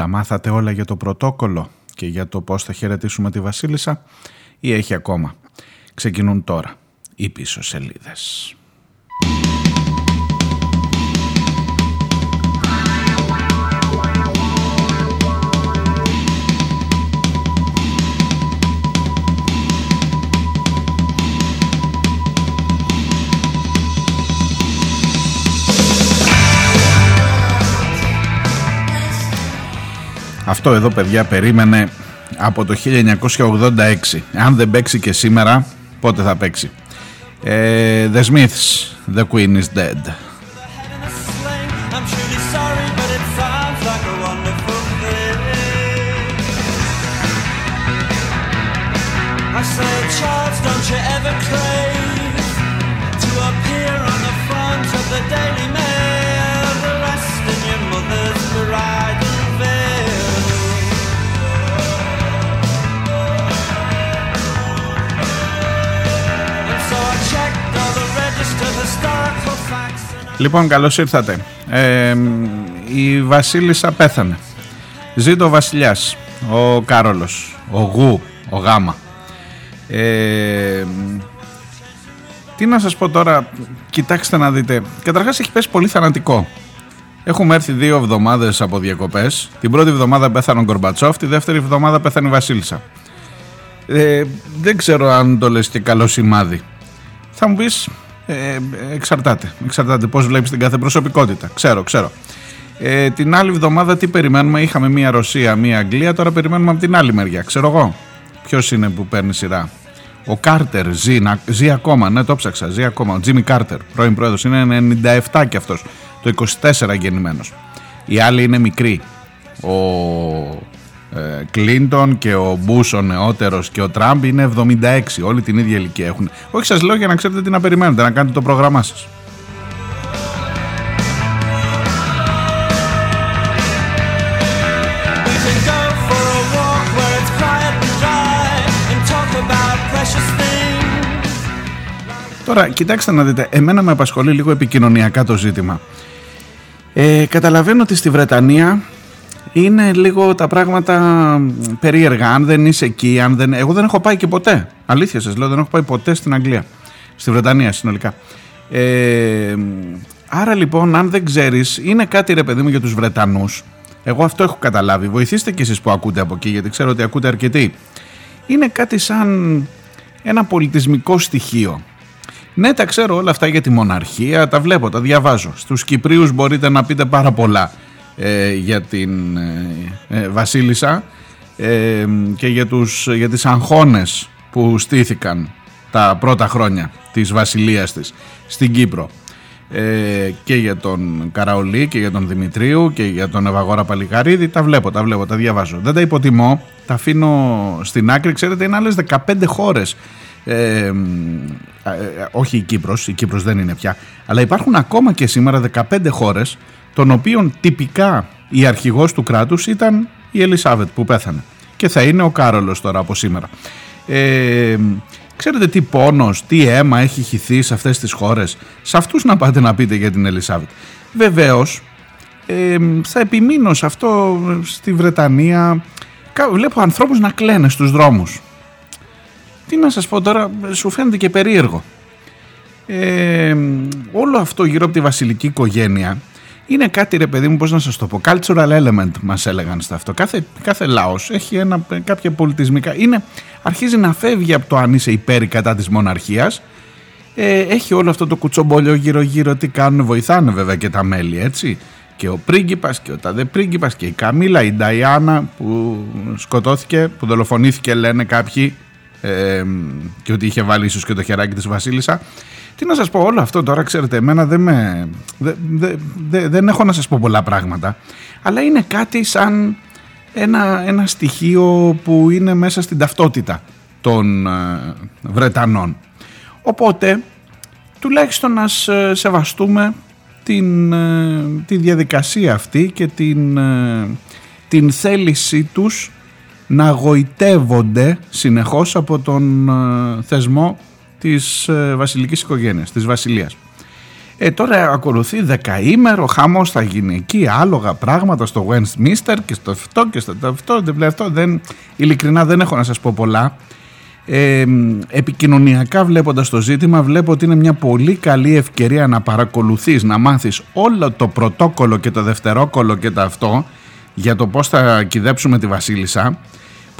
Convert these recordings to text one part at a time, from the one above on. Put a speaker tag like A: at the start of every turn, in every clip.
A: Τα μάθατε όλα για το πρωτόκολλο και για το πώς θα χαιρετήσουμε τη Βασίλισσα ή έχει ακόμα; Ξεκινούν τώρα οι πίσω σελίδες. Αυτό εδώ παιδιά περίμενε από το 1986. Αν δεν παίξει και σήμερα, πότε θα παίξει; Ε, the Smiths, The Queen is Dead. Λοιπόν, καλώς ήρθατε. Ε, η Βασίλισσα πέθανε. Ζήτω ο Βασιλιάς, ο Κάρολος, ο Γου, ο Γάμα. Ε, τι να σας πω τώρα, κοιτάξτε να δείτε. Καταρχάς έχει πέσει πολύ θανατικό. Έχουμε έρθει δύο εβδομάδες από διακοπές. Την πρώτη εβδομάδα πέθανε ο Γκορμπατσόφ, τη δεύτερη εβδομάδα πέθανε η Βασίλισσα. Ε, δεν ξέρω αν το λες και καλό σημάδι. Θα μου πεις, ε, εξαρτάται. Εξαρτάται πώς βλέπεις την κάθε προσωπικότητα. Ξέρω, ξέρω. Ε, την άλλη εβδομάδα τι περιμένουμε; Είχαμε μία Ρωσία, μία Αγγλία. Τώρα περιμένουμε από την άλλη μεριά. Ξέρω εγώ. Ποιος είναι που παίρνει σειρά; Ο Κάρτερ ζει, ζει ακόμα. Ναι, το ψάξα. Ζει ακόμα. Ο Τζίμι Κάρτερ, πρώην πρόεδρος. Είναι 97 κι αυτός. Το 24 γεννημένος. Οι άλλοι είναι μικροί. Ο ε, Κλίντον και ο Μπούς ο νεότερος και ο Τραμπ είναι 76 όλοι την ίδια ηλικία έχουν. Όχι σας λέω για να ξέρετε τι να περιμένετε να κάνετε το πρόγραμμά σας. Τώρα, κοιτάξτε να δείτε, εμένα με απασχολεί λίγο επικοινωνιακά το ζήτημα. Ε, καταλαβαίνω ότι στη Βρετανία είναι λίγο τα πράγματα περίεργα. Αν δεν είσαι εκεί, αν δεν... εγώ δεν έχω πάει και ποτέ. Αλήθεια σας λέω, δεν έχω πάει ποτέ στην Αγγλία. Στη Βρετανία συνολικά. Ε, άρα λοιπόν, αν δεν ξέρεις, είναι κάτι ρε παιδί μου για τους Βρετανούς. Εγώ αυτό έχω καταλάβει. Βοηθήστε κι εσείς που ακούτε από εκεί, γιατί ξέρω ότι ακούτε αρκετοί. Είναι κάτι σαν ένα πολιτισμικό στοιχείο. Ναι, τα ξέρω όλα αυτά για τη μοναρχία, τα βλέπω, τα διαβάζω. Στους Κυπρίους μπορείτε να πείτε πάρα πολλά ε, για την ε, ε, Βασίλισσα και για, τους, για τις αγχώνες που στήθηκαν τα πρώτα χρόνια της βασιλείας της στην Κύπρο. Και για τον Καραολί και για τον Δημητρίου και για τον Ευαγόρα Παλικαρίδη τα βλέπω, τα βλέπω, τα διαβάζω. Δεν τα υποτιμώ, τα αφήνω στην άκρη. Ξέρετε είναι άλλες 15 χώρες. Ε, όχι η Κύπρος, η Κύπρος δεν είναι πια αλλά υπάρχουν ακόμα και σήμερα 15 χώρες των οποίων τυπικά η αρχηγός του κράτους ήταν η Ελισάβετ που πέθανε και θα είναι ο Κάρολος τώρα από σήμερα. Ε, ξέρετε τι πόνος, τι αίμα έχει χυθεί σε αυτές τις χώρες; Σε αυτούς να πάτε να πείτε για την Ελισάβετ. Βεβαίως ε, θα επιμείνω σε αυτό στη Βρετανία. Βλέπω ανθρώπους να κλαίνε στους δρόμους. Τι να σας πω τώρα, σου φαίνεται και περίεργο. Ε, όλο αυτό γύρω από τη βασιλική οικογένεια είναι κάτι ρε παιδί μου πώς να σας το πω. Cultural element μας έλεγαν στα αυτό. Κάθε, κάθε λαός έχει ένα, κάποια πολιτισμικά. Είναι, αρχίζει να φεύγει από το αν είσαι υπέρ κατά της μοναρχίας. Ε, έχει όλο αυτό το κουτσομπόλιο γύρω γύρω τι κάνουν βοηθάνε βέβαια και τα μέλη έτσι. Και ο πρίγκιπας και ο ταδε πρίγκιπας και η Καμίλα η Νταϊάννα που σκοτώθηκε που δολοφονήθηκε λένε κάποιοι ε, και ότι είχε βάλει ίσως και το χεράκι της Βασίλισσα τι να σας πω όλο αυτό τώρα ξέρετε εμένα δεν με δεν έχω να σας πω πολλά πράγματα αλλά είναι κάτι σαν ένα, ένα στοιχείο που είναι μέσα στην ταυτότητα των ε, Βρετανών. Οπότε τουλάχιστον να σεβαστούμε την, ε, τη διαδικασία αυτή και την, ε, την θέλησή τους να γοητεύονται συνεχώς από τον θεσμό της ε, βασιλικής οικογένειας, της βασιλείας. Ε, τώρα ακολουθεί δεκαήμερο, χαμός θα γίνει εκεί, άλογα πράγματα στο Westminster και στο αυτό και στο αυτό, αυτό δεν, ειλικρινά δεν έχω να σας πω πολλά. Ε, επικοινωνιακά βλέποντας το ζήτημα βλέπω ότι είναι μια πολύ καλή ευκαιρία να παρακολουθείς, να μάθεις όλο το πρωτόκολλο και το δευτερόκολλο και το αυτό για το πώς θα κυδέψουμε τη Βασίλισσα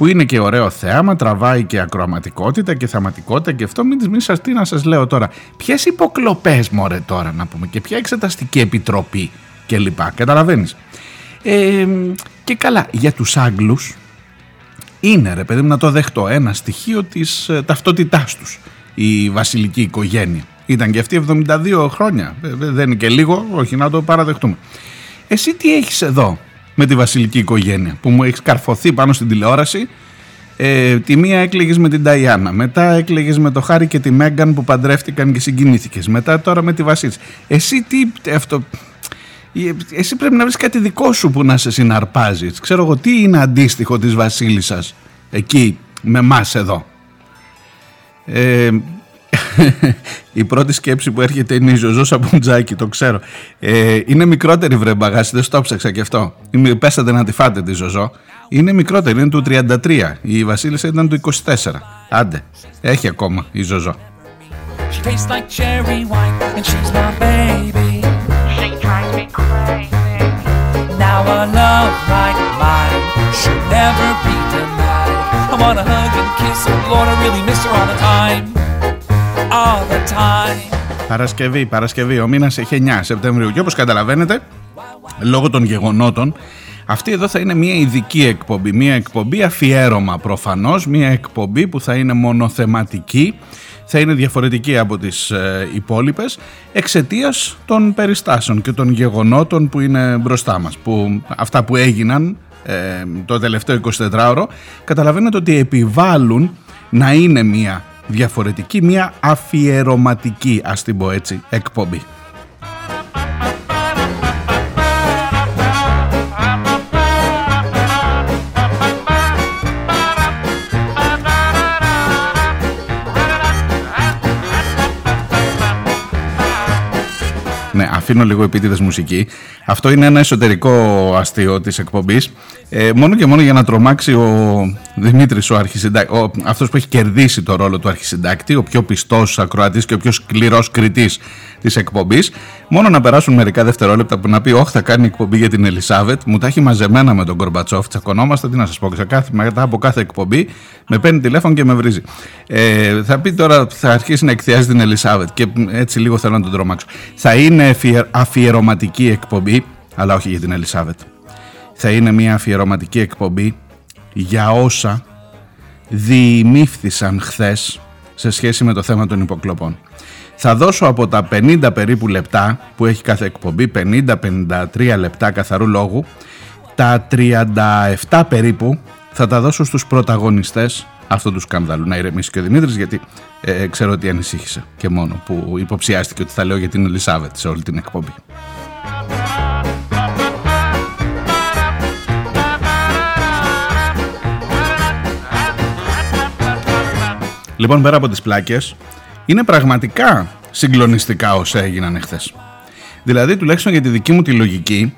A: που είναι και ωραίο θέαμα, τραβάει και ακροαματικότητα και θεματικότητα και αυτό μην, μην σας τι να σας λέω τώρα. Ποιες υποκλοπές μωρέ τώρα να πούμε και ποια εξεταστική επιτροπή και λοιπά, καταλαβαίνεις. Ε, και καλά, για τους Άγγλους είναι ρε παιδί μου να το δεχτώ ένα στοιχείο της ε, ταυτότητάς τους η βασιλική οικογένεια. Ήταν και αυτή 72 χρόνια, ε, δεν είναι και λίγο, όχι να το παραδεχτούμε. Εσύ τι έχεις εδώ; Με τη βασιλική οικογένεια που μου έχει καρφωθεί πάνω στην τηλεόραση. Ε, τη μία έκλαιγες με την Ταϊάννα, μετά έκλαιγες με το Χάρη και τη Μέγκαν που παντρεύτηκαν και συγκινήθηκες, μετά τώρα με τη Βασίλισσα. Εσύ τι αυτό... Εσύ πρέπει να βρεις κάτι δικό σου που να σε συναρπάζεις. Ξέρω εγώ τι είναι αντίστοιχο της Βασίλισσας εκεί με εμάς εδώ; Ε, η πρώτη σκέψη που έρχεται είναι η Ζωζό Σαπουτζάκη, το ξέρω. Ε, είναι μικρότερη βρε μπαγάση, δεν στο ψάξα και αυτό. Πέσατε να τη φάτε τη Ζωζό. Είναι μικρότερη, είναι του 33. Η Βασίλισσα ήταν του 24. Άντε, έχει ακόμα η Ζωζό. Now a love like mine should never be denied. I wanna hug and kiss her, Lord, I really miss her all the time. Παρασκευή, Παρασκευή, ο μήνας έχει 9 Σεπτεμβρίου. Και όπως καταλαβαίνετε, λόγω των γεγονότων, αυτή εδώ θα είναι μια ειδική εκπομπή, μια εκπομπή αφιέρωμα προφανώς, μια εκπομπή που θα είναι μονοθεματική, θα είναι διαφορετική από τις ε, υπόλοιπες εξαιτίας των περιστάσεων και των γεγονότων που είναι μπροστά μας, που, αυτά που έγιναν ε, το τελευταίο 24ωρο, καταλαβαίνετε ότι επιβάλλουν να είναι μια διαφορετική, μια αφιερωματική ας την πω έτσι εκπομπή. Ναι, αφήνω λίγο επίτηδες μουσική. Αυτό είναι ένα εσωτερικό αστείο της εκπομπής. Ε, μόνο και μόνο για να τρομάξει ο Δημήτρης, ο αρχισυντάκτη, αυτός που έχει κερδίσει το ρόλο του αρχισυντάκτη, ο πιο πιστός ακροατής και ο πιο σκληρός κριτής της εκπομπής. Μόνο να περάσουν μερικά δευτερόλεπτα που να πει: Όχι, θα κάνει εκπομπή για την Ελισάβετ. Μου τα έχει μαζεμένα με τον Κορμπατσόφ. Τσακωνόμαστε, τι να σας πω, κάθε, μετά από κάθε εκπομπή με παίρνει τηλέφωνο και με βρίζει. Ε, θα πει τώρα, θα αρχίσει να εκθιάζει την Ελισάβετ και έτσι λίγο θέλω να τον τρομάξω. Θα είναι αφιερωματική εκπομπή, αλλά όχι για την Ελισάβετ. Θα είναι μια αφιερωματική εκπομπή για όσα διημήφθησαν χθες σε σχέση με το θέμα των υποκλοπών. Θα δώσω από τα 50 περίπου λεπτά που έχει κάθε εκπομπή, 50-53 λεπτά καθαρού λόγου, τα 37 περίπου θα τα δώσω στους πρωταγωνιστές αυτού του σκάνδαλου. Να ηρεμήσει και ο Δημήτρης γιατί ε, ξέρω ότι ανησύχησε και μόνο που υποψιάστηκε ότι θα λέω για την Ελισάβετ σε όλη την εκπομπή. Λοιπόν, πέρα από τις πλάκες, είναι πραγματικά συγκλονιστικά όσα έγιναν εχθές. Δηλαδή, τουλάχιστον για τη δική μου τη λογική,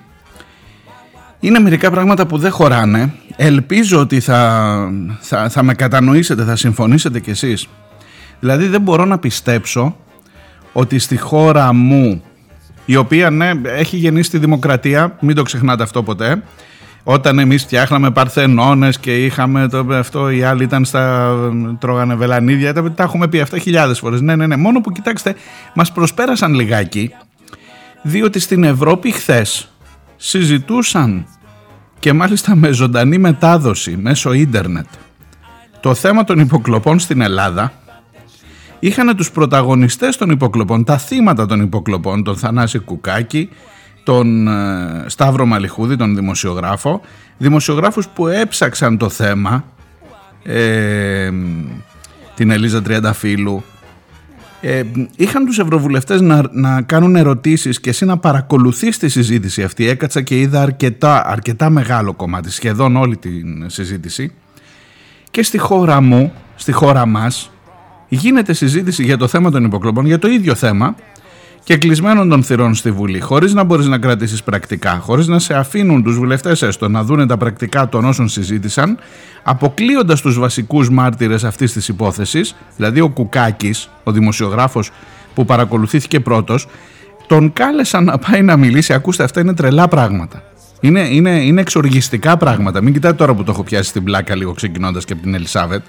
A: είναι μερικά πράγματα που δεν χωράνε. Ελπίζω ότι θα, θα, θα με κατανοήσετε, θα συμφωνήσετε κι εσείς. Δηλαδή δεν μπορώ να πιστέψω ότι στη χώρα μου, η οποία ναι, έχει γεννήσει τη δημοκρατία, μην το ξεχνάτε αυτό ποτέ, όταν εμείς φτιάχναμε παρθενώνες και είχαμε το, αυτό, οι άλλοι ήταν στα, τρώγανε βελανίδια, τα, τα έχουμε πει αυτά χιλιάδες φορές. Ναι, ναι, ναι, μόνο που κοιτάξτε, μας προσπέρασαν λιγάκι, διότι στην Ευρώπη χθες συζητούσαν και μάλιστα με ζωντανή μετάδοση μέσω ίντερνετ. Το θέμα των υποκλοπών στην Ελλάδα είχαν τους πρωταγωνιστές των υποκλοπών, τα θύματα των υποκλοπών, τον Θανάση Κουκάκη, τον ε, Σταύρο Μαλιχούδη, τον δημοσιογράφο, δημοσιογράφους που έψαξαν το θέμα, ε, την Ελίζα Τριανταφύλου, ε, είχαν τους ευρωβουλευτές να, να κάνουν ερωτήσεις και εσύ να παρακολουθείς τη συζήτηση αυτή. Έκατσα και είδα αρκετά, αρκετά μεγάλο κομμάτι, σχεδόν όλη τη συζήτηση. Και στη χώρα μου, στη χώρα μας, γίνεται συζήτηση για το θέμα των υποκλοπών, για το ίδιο θέμα και κλεισμένων των θυρών στη Βουλή, χωρίς να μπορείς να κρατήσεις πρακτικά, χωρίς να σε αφήνουν τους βουλευτές έστω να δούνε τα πρακτικά των όσων συζήτησαν, αποκλείοντας τους βασικούς μάρτυρες αυτής της υπόθεσης, δηλαδή ο Κουκάκης, ο δημοσιογράφος που παρακολουθήθηκε πρώτος, τον κάλεσαν να πάει να μιλήσει. Ακούστε, αυτά είναι τρελά πράγματα. Είναι, είναι, είναι εξοργιστικά πράγματα. Μην κοιτάτε τώρα που το έχω πιάσει στην πλάκα λίγο ξεκινώντας και από την Ελισάβετ.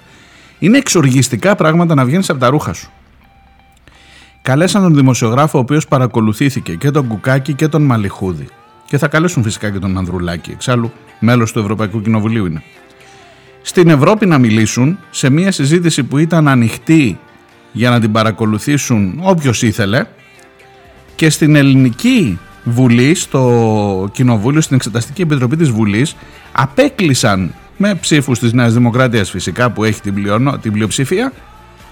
A: Είναι εξοργιστικά πράγματα να βγαίνεις από τα ρούχα σου. Καλέσαν τον δημοσιογράφο ο οποίος παρακολουθήθηκε και τον Κουκάκη και τον Μαλιχούδη. Και θα καλέσουν φυσικά και τον Ανδρουλάκη. Εξάλλου, μέλος του Ευρωπαϊκού Κοινοβουλίου είναι. Στην Ευρώπη να μιλήσουν σε μια συζήτηση που ήταν ανοιχτή για να την παρακολουθήσουν όποιος ήθελε και στην ελληνική Βουλή, στο Κοινοβούλιο, στην Εξεταστική Επιτροπή της Βουλής απέκλεισαν με ψήφους της Νέας Δημοκρατίας φυσικά που έχει την, πλειονό, την πλειοψηφία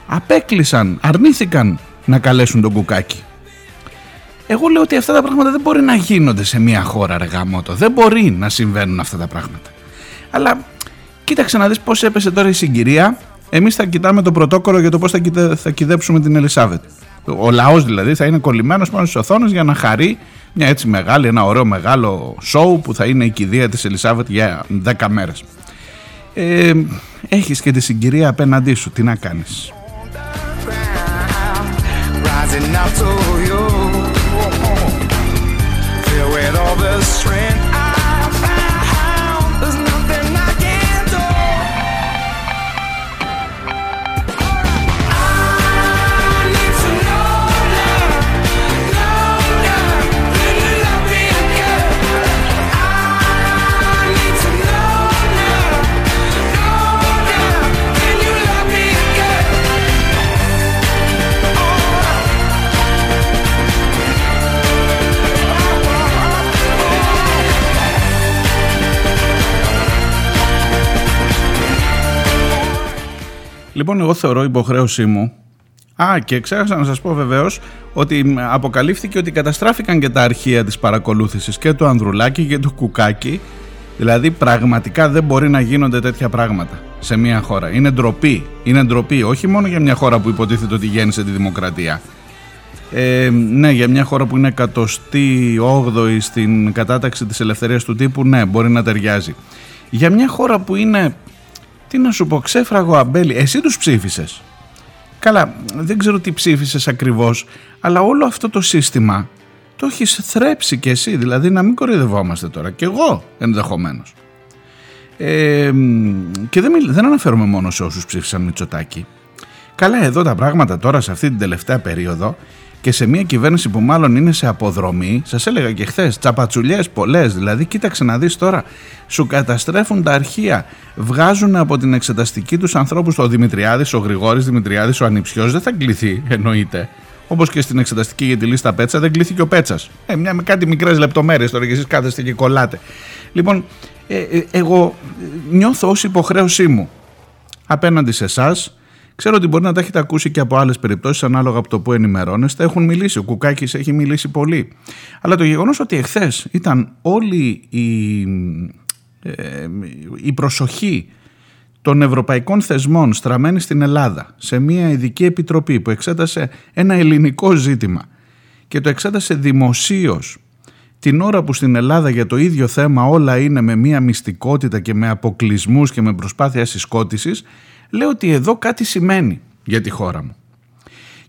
A: απέκλεισαν, αρνήθηκαν να καλέσουν τον Κουκάκη. Εγώ λέω ότι αυτά τα πράγματα δεν μπορεί να γίνονται σε μια χώρα ρε γαμότο. Δεν μπορεί να συμβαίνουν αυτά τα πράγματα. Αλλά κοίταξε να δεις πώς έπεσε τώρα η συγκυρία. Εμείς θα κοιτάμε το πρωτόκολλο για το πώς θα, θα κυδέψουμε την Ελισάβετ. Ο λαός δηλαδή θα είναι κολλημένος πάνω στις οθόνες για να χαρεί μια έτσι μεγάλη, ένα ωραίο μεγάλο σοου που θα είναι η κηδεία της Ελισάβετ για 10 μέρες. Ε, έχεις και τη συγκυρία απέναντί σου, τι να κάνεις; And I told you. fill with all the strength. Λοιπόν, εγώ θεωρώ υποχρέωσή μου. Α, και ξέχασα να σας πω βεβαίως ότι αποκαλύφθηκε ότι καταστράφηκαν και τα αρχεία της παρακολούθησης και του Ανδρουλάκη και του Κουκάκη. Δηλαδή, πραγματικά δεν μπορεί να γίνονται τέτοια πράγματα σε μια χώρα. Είναι ντροπή. Είναι ντροπή όχι μόνο για μια χώρα που υποτίθεται ότι γέννησε τη δημοκρατία. Ε, ναι, για μια χώρα που είναι 108η στην κατάταξη της ελευθερίας του τύπου, ναι, μπορεί να ταιριάζει. Για μια χώρα που είναι τι να σου πω, ξέφραγο αμπέλι. Εσύ τους ψήφισες. Καλά, δεν ξέρω τι ψήφισες ακριβώς, αλλά όλο αυτό το σύστημα το έχεις θρέψει κι εσύ. Δηλαδή να μην κοροϊδευόμαστε τώρα. Κι εγώ ενδεχομένως. Ε, και δεν, δεν αναφέρομαι μόνο σε όσους ψήφισαν Μητσοτάκη. Καλά εδώ τα πράγματα τώρα σε αυτή την τελευταία περίοδο και σε μια κυβέρνηση που μάλλον είναι σε αποδρομή, σας έλεγα και χθες, τσαπατσουλιές πολλές. Δηλαδή, κοίταξε να δεις τώρα, σου καταστρέφουν τα αρχεία. Βγάζουν από την εξεταστική τους ανθρώπους. Ο Δημητριάδης, ο Γρηγόρης Δημητριάδης, ο Ανιψιός δεν θα κληθεί, εννοείται. Όπως και στην εξεταστική για τη λίστα Πέτσα δεν κλήθηκε ο Πέτσας. Ε, μια με κάτι μικρές λεπτομέρειες τώρα και εσείς κάθεστε και κολλάτε. Λοιπόν, ε, ε, εγώ νιώθω ως υποχρέωσή μου απέναντι σε εσάς Ξέρω ότι μπορεί να τα έχετε ακούσει και από άλλες περιπτώσεις, ανάλογα από το που ενημερώνεστε. Έχουν μιλήσει. Ο Κουκάκης έχει μιλήσει πολύ. Αλλά το γεγονός ότι εχθές ήταν όλη η, ε, η προσοχή των ευρωπαϊκών θεσμών στραμμένη στην Ελλάδα σε μια ειδική επιτροπή που εξέτασε ένα ελληνικό ζήτημα και το εξέτασε δημοσίως την ώρα που στην Ελλάδα για το ίδιο θέμα όλα είναι με μια μυστικότητα και με αποκλεισμούς και με προσπάθεια συσκότησης λέω ότι εδώ κάτι σημαίνει για τη χώρα μου.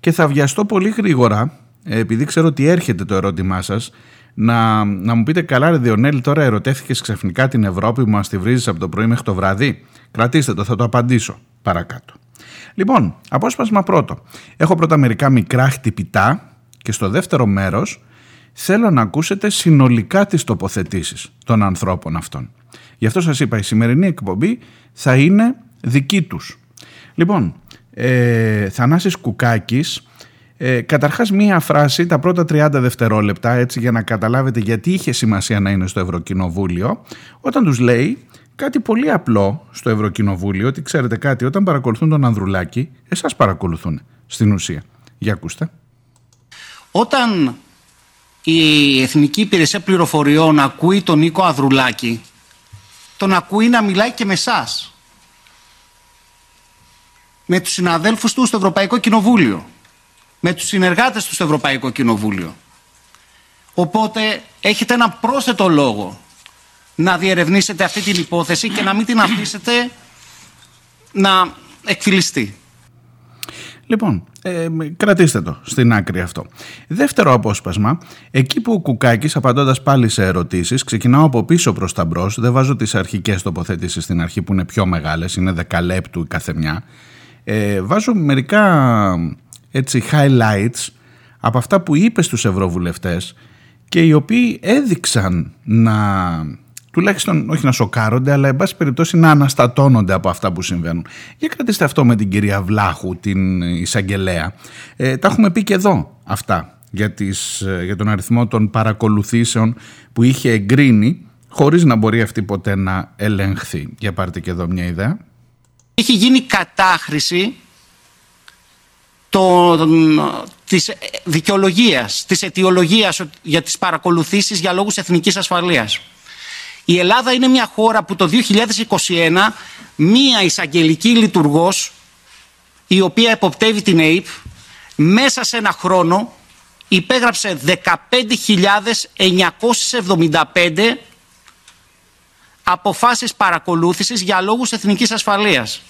A: Και θα βιαστώ πολύ γρήγορα, ε, επειδή ξέρω ότι έρχεται το ερώτημά σας, να, να μου πείτε καλά ρε Διονέλη τώρα ερωτέθηκες ξαφνικά την Ευρώπη που μας τη βρίζεις από το πρωί μέχρι το βράδυ. Κρατήστε το, θα το απαντήσω παρακάτω. Λοιπόν, απόσπασμα πρώτο. Έχω πρώτα μερικά μικρά χτυπητά και στο δεύτερο μέρος θέλω να ακούσετε συνολικά τις τοποθετήσεις των ανθρώπων αυτών. Γι' αυτό σας είπα η σημερινή εκπομπή θα είναι δική τους. Λοιπόν, ε, Θανάσης Κουκάκης, ε, καταρχάς μία φράση τα πρώτα 30 δευτερόλεπτα έτσι για να καταλάβετε γιατί είχε σημασία να είναι στο Ευρωκοινοβούλιο όταν τους λέει κάτι πολύ απλό στο Ευρωκοινοβούλιο ότι ξέρετε κάτι όταν παρακολουθούν τον Ανδρουλάκη εσάς παρακολουθούν στην ουσία. Για ακούστε.
B: Όταν η Εθνική Υπηρεσία Πληροφοριών ακούει τον Νίκο Ανδρουλάκη τον ακούει να μιλάει και με εσάς με τους συναδέλφους του στο Ευρωπαϊκό Κοινοβούλιο. με τους συνεργάτες του στο Ευρωπαϊκό Κοινοβούλιο. Οπότε έχετε ένα πρόσθετο λόγο να διερευνήσετε αυτή την υπόθεση και να μην την αφήσετε να εκφυλιστεί.
A: Λοιπόν, ε, κρατήστε το στην άκρη αυτό. Δεύτερο απόσπασμα, εκεί που ο Κουκάκης απαντώντας πάλι σε ερωτήσεις, ξεκινάω από πίσω προς τα μπρος, δεν βάζω τις αρχικές τοποθετήσεις στην αρχή που είναι πιο μεγάλες, είναι δεκαλέπτου η καθεμιά, ε, βάζω μερικά έτσι highlights από αυτά που είπε στους ευρωβουλευτές και οι οποίοι έδειξαν να τουλάχιστον όχι να σοκάρονται, αλλά εν πάση περιπτώσει να αναστατώνονται από αυτά που συμβαίνουν. Για κρατήστε αυτό με την κυρία Βλάχου, την εισαγγελέα. Ε, τα έχουμε πει και εδώ αυτά για, τις, ε, για τον αριθμό των παρακολουθήσεων που είχε εγκρίνει χωρίς να μπορεί αυτή ποτέ να ελεγχθεί. Για πάρτε και εδώ μια ιδέα.
B: Έχει γίνει κατάχρηση των, της δικαιολογίας, της αιτιολογίας για τις παρακολουθήσεις για λόγους εθνικής ασφαλείας. Η Ελλάδα είναι μια χώρα που το 2021 μία εισαγγελική λειτουργός η οποία εποπτεύει την ΑΕΠ μέσα σε ένα χρόνο υπέγραψε 15.975 αποφάσεις παρακολούθησης για λόγους εθνικής ασφαλείας.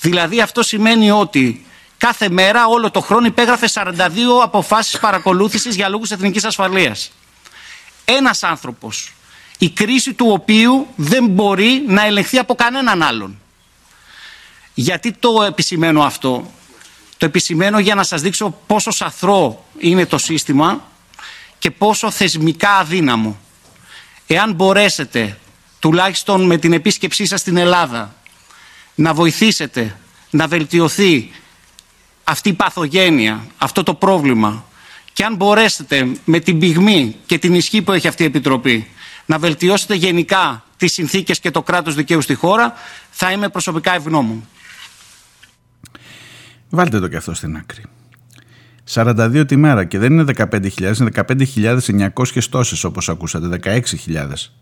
B: Δηλαδή αυτό σημαίνει ότι κάθε μέρα όλο το χρόνο υπέγραφε 42 αποφάσεις παρακολούθησης για λόγους εθνικής ασφαλείας. Ένας άνθρωπος η κρίση του οποίου δεν μπορεί να ελεγχθεί από κανέναν άλλον. Γιατί το επισημαίνω αυτό; Το επισημαίνω για να σας δείξω πόσο σαθρό είναι το σύστημα και πόσο θεσμικά αδύναμο. Εάν μπορέσετε, τουλάχιστον με την επίσκεψή σας στην Ελλάδα, να βοηθήσετε να βελτιωθεί αυτή η παθογένεια, αυτό το πρόβλημα και αν μπορέσετε με την πυγμή και την ισχύ που έχει αυτή η Επιτροπή να βελτιώσετε γενικά τις συνθήκες και το κράτος δικαίου στη χώρα, θα είμαι προσωπικά ευγνώμων.
A: Βάλτε το και αυτό στην άκρη. 42 τη μέρα και δεν είναι 15.000, είναι 15.900 τόσες όπως ακούσατε,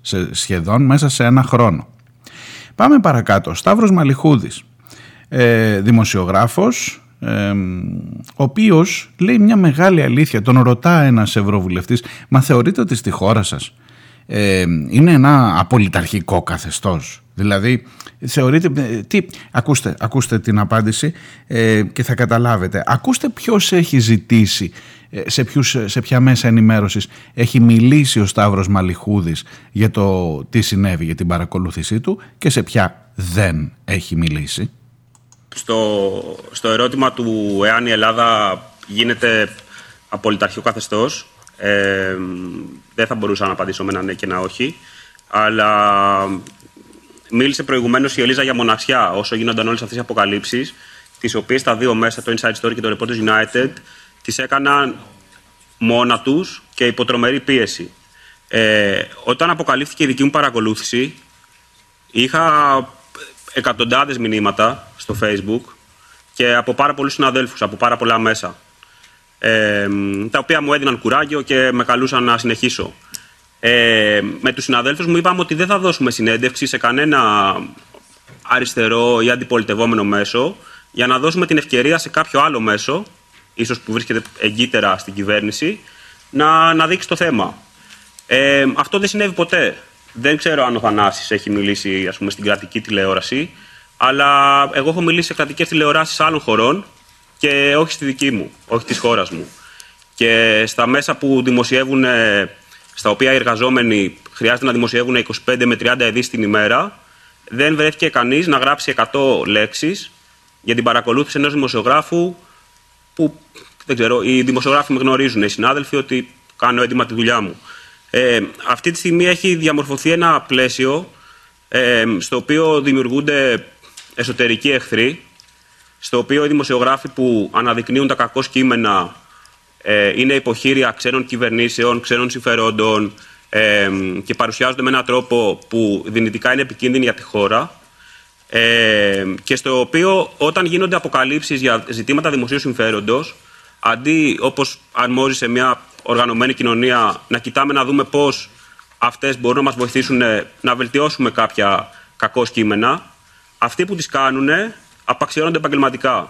A: 16.000 σχεδόν μέσα σε ένα χρόνο. Πάμε παρακάτω. Σταύρος Μαλιχούδης, ε, δημοσιογράφος, ε, ο οποίος λέει μια μεγάλη αλήθεια. Τον ρωτά ένας ευρωβουλευτής, μα θεωρείτε ότι στη χώρα σας ε, είναι ένα απολυταρχικό καθεστώς. Δηλαδή, θεωρείτε, ε, τι, ακούστε, ακούστε την απάντηση ε, και θα καταλάβετε. Ακούστε ποιος έχει ζητήσει, ε, σε, ποιους, σε ποια μέσα ενημέρωσης έχει μιλήσει ο Σταύρος Μαλιχούδης για το τι συνέβη, για την παρακολούθησή του και σε ποια δεν έχει μιλήσει.
C: Στο, στο ερώτημα του εάν η Ελλάδα γίνεται απολυταρχικό καθεστώς, ε, δεν θα μπορούσα να απαντήσω με ένα ναι και ένα όχι. Αλλά μίλησε προηγουμένως η Ελίζα για μοναξιά όσο γίνονταν όλες αυτές οι αποκαλύψεις, τις οποίες τα δύο μέσα, το Inside Story και το Reporters United, τις έκαναν μόνα τους και υποτρομερή πίεση. Ε, όταν αποκαλύφθηκε η δική μου παρακολούθηση, είχα εκατοντάδες μηνύματα στο Facebook και από πάρα πολλούς συναδέλφους, από πάρα πολλά μέσα ε, τα οποία μου έδιναν κουράγιο και με καλούσαν να συνεχίσω. Ε, με τους συναδέλφους μου είπαμε ότι δεν θα δώσουμε συνέντευξη σε κανένα αριστερό ή αντιπολιτευόμενο μέσο για να δώσουμε την ευκαιρία σε κάποιο άλλο μέσο, ίσως που βρίσκεται εγκύτερα στην κυβέρνηση, να, να δείξει το θέμα. Ε, αυτό δεν συνέβη ποτέ. Δεν ξέρω αν ο Θανάσης έχει μιλήσει ας πούμε, στην κρατική τηλεόραση, αλλά εγώ έχω μιλήσει σε κρατικές τηλεοράσεις άλλων χωρών και όχι στη δική μου, όχι της χώρας μου. Και στα μέσα που δημοσιεύουν, ε, στα οποία οι εργαζόμενοι χρειάζεται να δημοσιεύουν 25 με 30 ειδήσεις την ημέρα, δεν βρέθηκε κανείς να γράψει 100 λέξεις για την παρακολούθηση ενός δημοσιογράφου που, δεν ξέρω, οι δημοσιογράφοι με γνωρίζουν, οι συνάδελφοι, ότι κάνω έντοιμα τη δουλειά μου. Ε, αυτή τη στιγμή έχει διαμορφωθεί ένα πλαίσιο ε, στο οποίο δημιουργούνται εσωτερικοί εχθροί στο οποίο οι δημοσιογράφοι που αναδεικνύουν τα κακό κείμενα ε, είναι υποχείρια ξένων κυβερνήσεων, ξένων συμφερόντων ε, και παρουσιάζονται με έναν τρόπο που δυνητικά είναι επικίνδυνοι για τη χώρα ε, και στο οποίο όταν γίνονται αποκαλύψεις για ζητήματα δημοσίου συμφέροντος αντί όπως αρμόζει σε μια οργανωμένη κοινωνία να κοιτάμε να δούμε πώς αυτές μπορούν να μας βοηθήσουν να βελτιώσουμε κάποια κακό κείμενα αυτοί που τις κάνουν απαξιώνονται επαγγελματικά.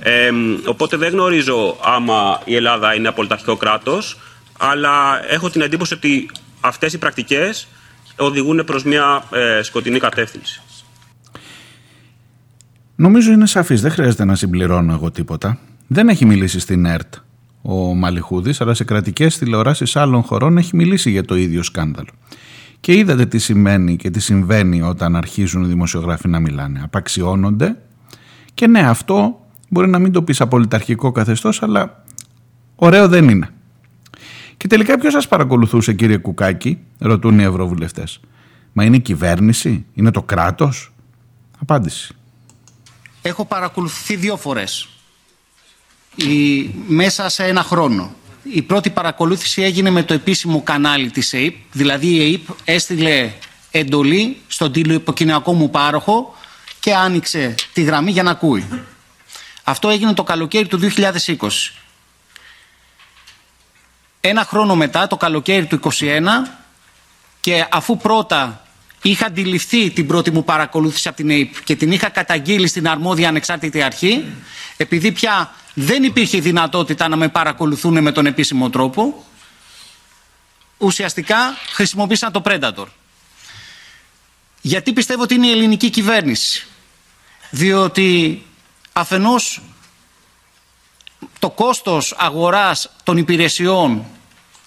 C: Ε, οπότε δεν γνωρίζω άμα η Ελλάδα είναι απολυταρχικό κράτος, αλλά έχω την εντύπωση ότι αυτές οι πρακτικές οδηγούν προς μια ε, σκοτεινή κατεύθυνση.
A: Νομίζω είναι σαφής, δεν χρειάζεται να συμπληρώνω εγώ τίποτα. Δεν έχει μιλήσει στην ΕΡΤ ο Μαλιχούδης, αλλά σε κρατικές τηλεοράσεις άλλων χωρών έχει μιλήσει για το ίδιο σκάνδαλο. Και είδατε τι σημαίνει και τι συμβαίνει όταν αρχίζουν οι δημοσιογράφοι να μιλάνε. Απαξιώνονται και ναι αυτό μπορεί να μην το πεις απολυταρχικό καθεστώς αλλά ωραίο δεν είναι. Και τελικά ποιος σας παρακολουθούσε κύριε Κουκάκη, ρωτούν οι ευρωβουλευτές. Μα είναι η κυβέρνηση, είναι το κράτος; Απάντηση.
B: Έχω παρακολουθεί δύο φορές η, μέσα σε ένα χρόνο. Η πρώτη παρακολούθηση έγινε με το επίσημο κανάλι της ΕΕΠ, δηλαδή η ΕΕΠ έστειλε εντολή στον τηλεοπικοινωνιακό μου πάροχο και άνοιξε τη γραμμή για να ακούει. Αυτό έγινε το καλοκαίρι του 2020. Ένα χρόνο μετά, το καλοκαίρι του 2021, και αφού πρώτα είχα αντιληφθεί την πρώτη μου παρακολούθηση από την ΑΕΠ και την είχα καταγγείλει στην αρμόδια ανεξάρτητη αρχή, επειδή πια δεν υπήρχε δυνατότητα να με παρακολουθούν με τον επίσημο τρόπο, ουσιαστικά χρησιμοποίησαν το Predator. Γιατί πιστεύω ότι είναι η ελληνική κυβέρνηση. Διότι αφενός το κόστος αγοράς των υπηρεσιών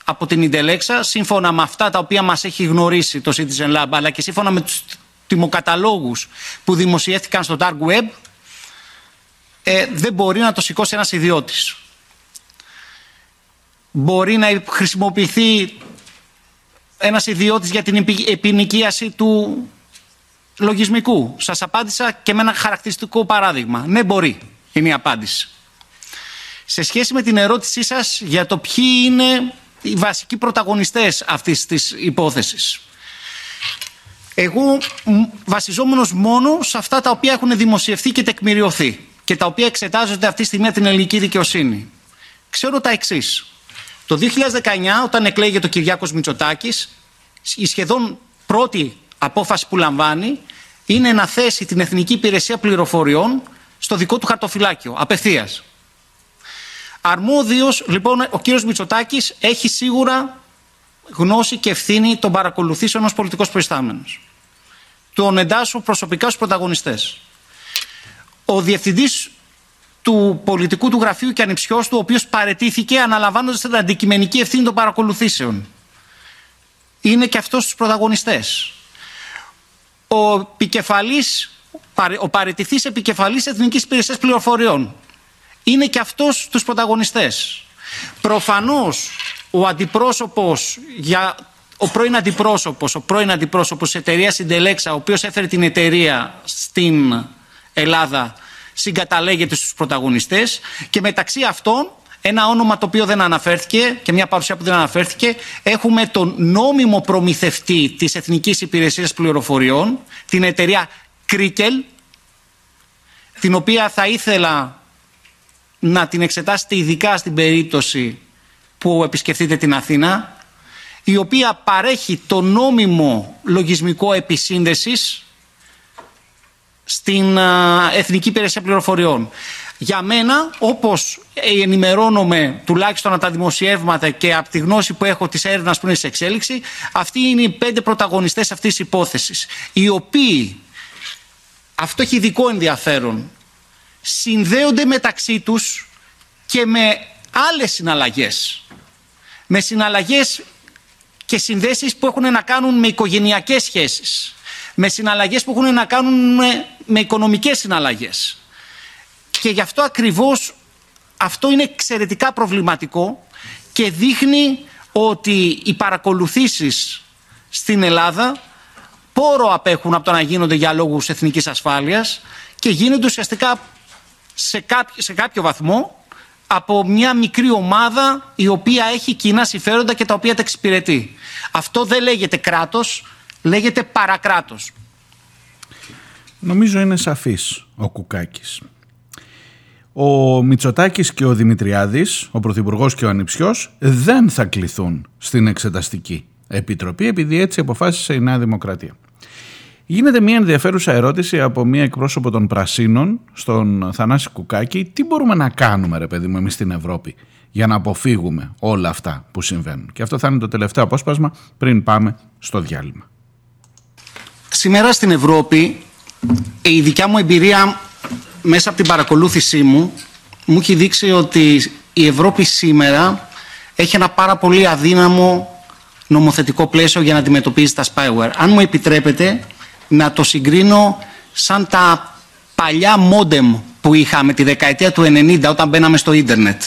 B: από την Ιντελέξα, σύμφωνα με αυτά τα οποία μας έχει γνωρίσει το Citizen Lab, αλλά και σύμφωνα με τους τιμοκαταλόγους που δημοσιεύτηκαν στο Dark Web, ε, δεν μπορεί να το σηκώσει ένας ιδιώτης. Μπορεί να χρησιμοποιηθεί ένας ιδιώτης για την επινοικίαση του λογισμικού. Σας απάντησα και με ένα χαρακτηριστικό παράδειγμα. Ναι, μπορεί. Είναι η απάντηση. Σε σχέση με την ερώτησή σας για το ποιοι είναι οι βασικοί πρωταγωνιστές αυτής της υπόθεσης. Εγώ βασιζόμενος μόνο σε αυτά τα οποία έχουν δημοσιευθεί και τεκμηριωθεί και τα οποία εξετάζονται αυτή τη στιγμή την ελληνική δικαιοσύνη. Ξέρω τα εξής. Το 2019 όταν εκλέγεται ο Κυριάκος Μητσοτάκης η σχεδόν πρώτη απόφαση που λαμβάνει είναι να θέσει την Εθνική Υπηρεσία Πληροφοριών στο δικό του χαρτοφυλάκιο, απευθείας. Αρμόδιος, λοιπόν, ο κύριος Μητσοτάκης έχει σίγουρα γνώση και ευθύνη των παρακολουθήσεων ως πολιτικός προϊστάμενος. Τον εντάσσω προσωπικά στους πρωταγωνιστές. Ο διευθυντής του πολιτικού του γραφείου και ανυψιός του, ο οποίος παρετήθηκε αναλαμβάνοντας την αντικειμενική ευθύνη των παρακολουθήσεων. Είναι και αυτός στους πρωταγωνιστές. Ο επικεφαλής, ο παρετηθής επικεφαλής Εθνικής Υπηρεσίας Πληροφοριών, είναι και αυτός τους πρωταγωνιστές. Προφανώς ο αντιπρόσωπος για ο πρώην αντιπρόσωπος, ο πρώην αντιπρόσωπος της εταιρείας Συντελέξα, ο οποίος έφερε την εταιρεία στην Ελλάδα, συγκαταλέγεται στους πρωταγωνιστές και μεταξύ αυτών ένα όνομα το οποίο δεν αναφέρθηκε και μια παρουσία που δεν αναφέρθηκε έχουμε τον νόμιμο προμηθευτή της Εθνικής Υπηρεσίας Πληροφοριών, την εταιρεία Κρίκελ, την οποία θα ήθελα να την εξετάσετε ειδικά στην περίπτωση που επισκεφτείτε την Αθήνα η οποία παρέχει το νόμιμο λογισμικό επισύνδεσης στην Εθνική Υπηρεσία Πληροφοριών. Για μένα, όπως ενημερώνομαι τουλάχιστον από τα δημοσιεύματα και από τη γνώση που έχω της έρευνας που είναι σε εξέλιξη, αυτοί είναι οι πέντε πρωταγωνιστές αυτής της υπόθεσης, οι οποίοι, αυτό έχει ειδικό ενδιαφέρον, συνδέονται μεταξύ τους και με άλλες συναλλαγές. Με συναλλαγές και συνδέσεις που έχουν να κάνουν με οικογενειακές σχέσεις. Με συναλλαγές που έχουν να κάνουν με, με οικονομικές συναλλαγές. Και γι' αυτό ακριβώς αυτό είναι εξαιρετικά προβληματικό και δείχνει ότι οι παρακολουθήσεις στην Ελλάδα πόρο απέχουν από το να γίνονται για λόγους εθνικής ασφάλειας και γίνονται ουσιαστικά σε κάποιο, σε κάποιο βαθμό από μια μικρή ομάδα η οποία έχει κοινά συμφέροντα και τα οποία τα εξυπηρετεί. Αυτό δεν λέγεται κράτος, λέγεται παρακράτος.
A: Νομίζω είναι σαφής ο Κουκάκης. Ο Μητσοτάκης και ο Δημητριάδης, ο Πρωθυπουργός και ο Ανιψιός, δεν θα κληθούν στην Εξεταστική Επιτροπή επειδή έτσι αποφάσισε η Νέα Δημοκρατία. Γίνεται μια ενδιαφέρουσα ερώτηση από μια εκπρόσωπο των Πρασίνων στον Θανάση Κουκάκη. Τι μπορούμε να κάνουμε ρε παιδί μου εμείς στην Ευρώπη για να αποφύγουμε όλα αυτά που συμβαίνουν; Και αυτό θα είναι το τελευταίο απόσπασμα πριν πάμε στο διάλειμμα.
B: Σήμερα στην Ευρώπη η δικιά μου εμπειρία μέσα από την παρακολούθησή μου μου έχει δείξει ότι η Ευρώπη σήμερα έχει ένα πάρα πολύ αδύναμο νομοθετικό πλαίσιο για να αντιμετωπίζει τα spyware. Αν μου επιτρέπετε να το συγκρίνω σαν τα παλιά modem που είχαμε τη δεκαετία του 90 όταν μπαίναμε στο ίντερνετ.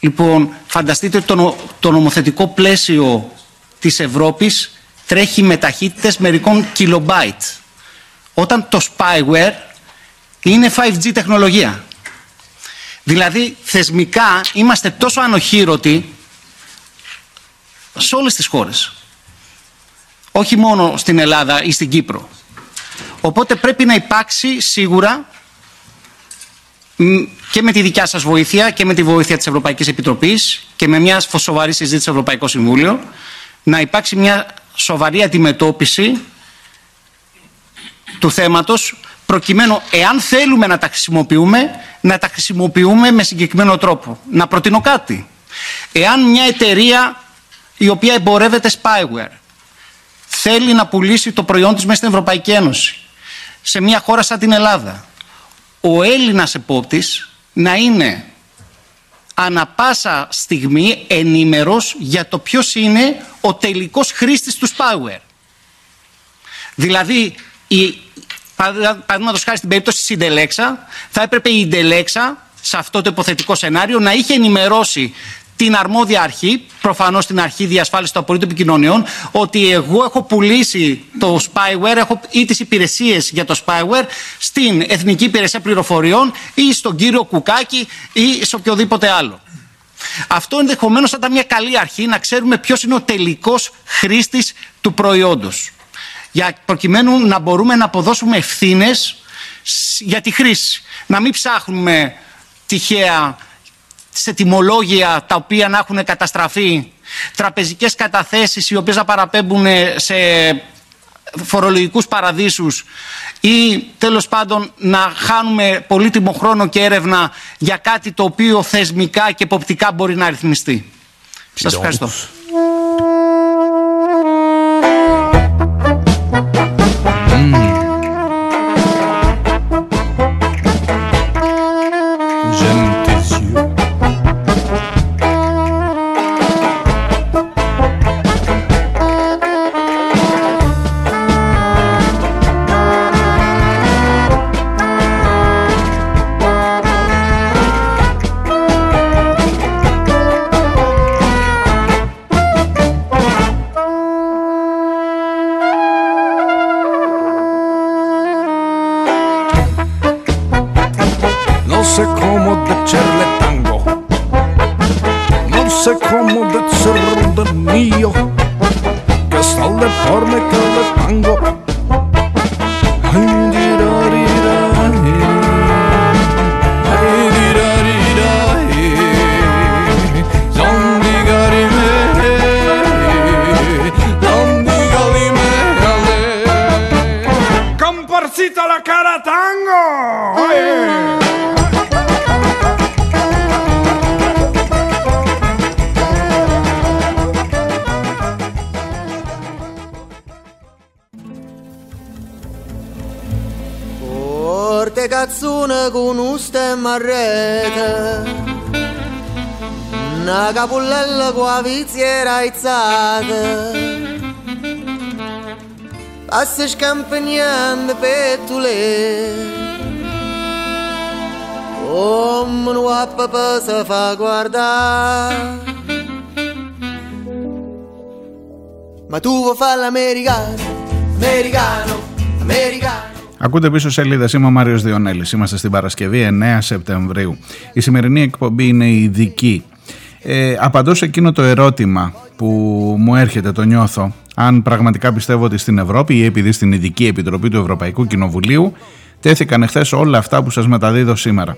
B: Λοιπόν, φανταστείτε το, το νομοθετικό πλαίσιο της Ευρώπης τρέχει με ταχύτητες μερικών κιλομπάιτ. Όταν το spyware είναι 5G τεχνολογία. Δηλαδή, θεσμικά είμαστε τόσο ανοχήρωτοι σε όλες τις χώρες. Όχι μόνο στην Ελλάδα ή στην Κύπρο. Οπότε πρέπει να υπάρξει σίγουρα και με τη δικιά σας βοήθεια και με τη βοήθεια της Ευρωπαϊκής Επιτροπής και με μια σοβαρή συζήτηση στο Ευρωπαϊκό Συμβούλιο να υπάρξει μια σοβαρή αντιμετώπιση του θέματος προκειμένου εάν θέλουμε να τα χρησιμοποιούμε να τα χρησιμοποιούμε με συγκεκριμένο τρόπο. Να προτείνω κάτι. Εάν μια εταιρεία η οποία εμπορεύεται spyware θέλει να πουλήσει το προϊόν της μέσα στην Ευρωπαϊκή Ένωση σε μια χώρα σαν την Ελλάδα ο Έλληνας επόπτης να είναι ανα πάσα στιγμή ενήμερος για το ποιος είναι ο τελικός χρήστης του spyware. Δηλαδή, η, παραδείγματος χάρη στην περίπτωση της Ιντελέξα, θα έπρεπε η Ιντελέξα σε αυτό το υποθετικό σενάριο να είχε ενημερώσει την αρμόδια αρχή, προφανώς την αρχή διασφάλισης των απολύτων επικοινωνιών, ότι εγώ έχω πουλήσει το spyware έχω, ή τις υπηρεσίες για το spyware στην Εθνική Υπηρεσία Πληροφοριών ή στον κύριο Κουκάκη ή σε οποιοδήποτε άλλο. Αυτό ενδεχομένως θα ήταν μια καλή αρχή να ξέρουμε ποιος είναι ο τελικός χρήστης του προϊόντος. Για προκειμένου να μπορούμε να αποδώσουμε ευθύνες για τη χρήση. Να μην ψάχνουμε τυχαία σε τιμολόγια τα οποία να έχουν καταστραφεί, τραπεζικές καταθέσεις οι οποίες να παραπέμπουν σε φορολογικούς παραδείσους ή τέλος πάντων να χάνουμε πολύτιμο χρόνο και έρευνα για κάτι το οποίο θεσμικά και εποπτικά μπορεί να ρυθμιστεί. Σας ευχαριστώ.
A: se como de
D: cerdo mío. Que sale por me que le tango.
E: fortuna con un stemma rete. Una capullella con la viziera aizzata passa scampagnando l'e.
A: come un papà si fa guardare. Ma tu vuoi fare l'americano? Americano americano. Ακούτε πίσω σελίδες. Είμαι ο Μάριος Διονέλης. Είμαστε στην Παρασκευή 9 Σεπτεμβρίου. Η σημερινή εκπομπή είναι ειδική. Ε, απαντώ σε εκείνο το ερώτημα που μου έρχεται, το νιώθω, αν πραγματικά πιστεύω ότι στην Ευρώπη ή επειδή στην Ειδική Επιτροπή του Ευρωπαϊκού Κοινοβουλίου τέθηκαν εχθές όλα αυτά που σας μεταδίδω σήμερα.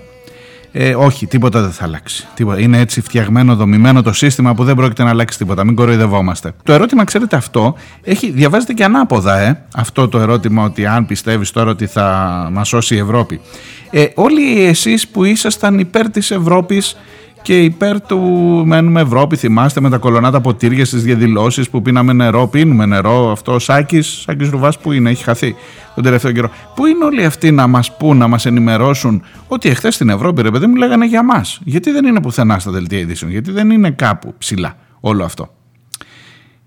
A: Ε, όχι, τίποτα δεν θα αλλάξει. Τίποτα. Είναι έτσι φτιαγμένο, δομημένο το σύστημα που δεν πρόκειται να αλλάξει τίποτα. Μην κοροϊδευόμαστε. Το ερώτημα, ξέρετε, αυτό έχει, διαβάζεται και ανάποδα, ε, αυτό το ερώτημα ότι αν πιστεύεις τώρα ότι θα μας σώσει η Ευρώπη. Ε, όλοι εσείς που ήσασταν υπέρ της Ευρώπης και υπέρ του μένουμε Ευρώπη, θυμάστε με τα κολονάτα ποτήρια στις διαδηλώσεις που πίναμε νερό, πίνουμε νερό. Αυτό ο Σάκης, Σάκης Ρουβάς που είναι, έχει χαθεί τον τελευταίο καιρό. Πού είναι όλοι αυτοί να μας πούν, να μας ενημερώσουν ότι εχθές στην Ευρώπη, ρε παιδί μου, λέγανε για μας; Γιατί δεν είναι πουθενά στα δελτία ειδήσεων, γιατί δεν είναι κάπου ψηλά όλο αυτό.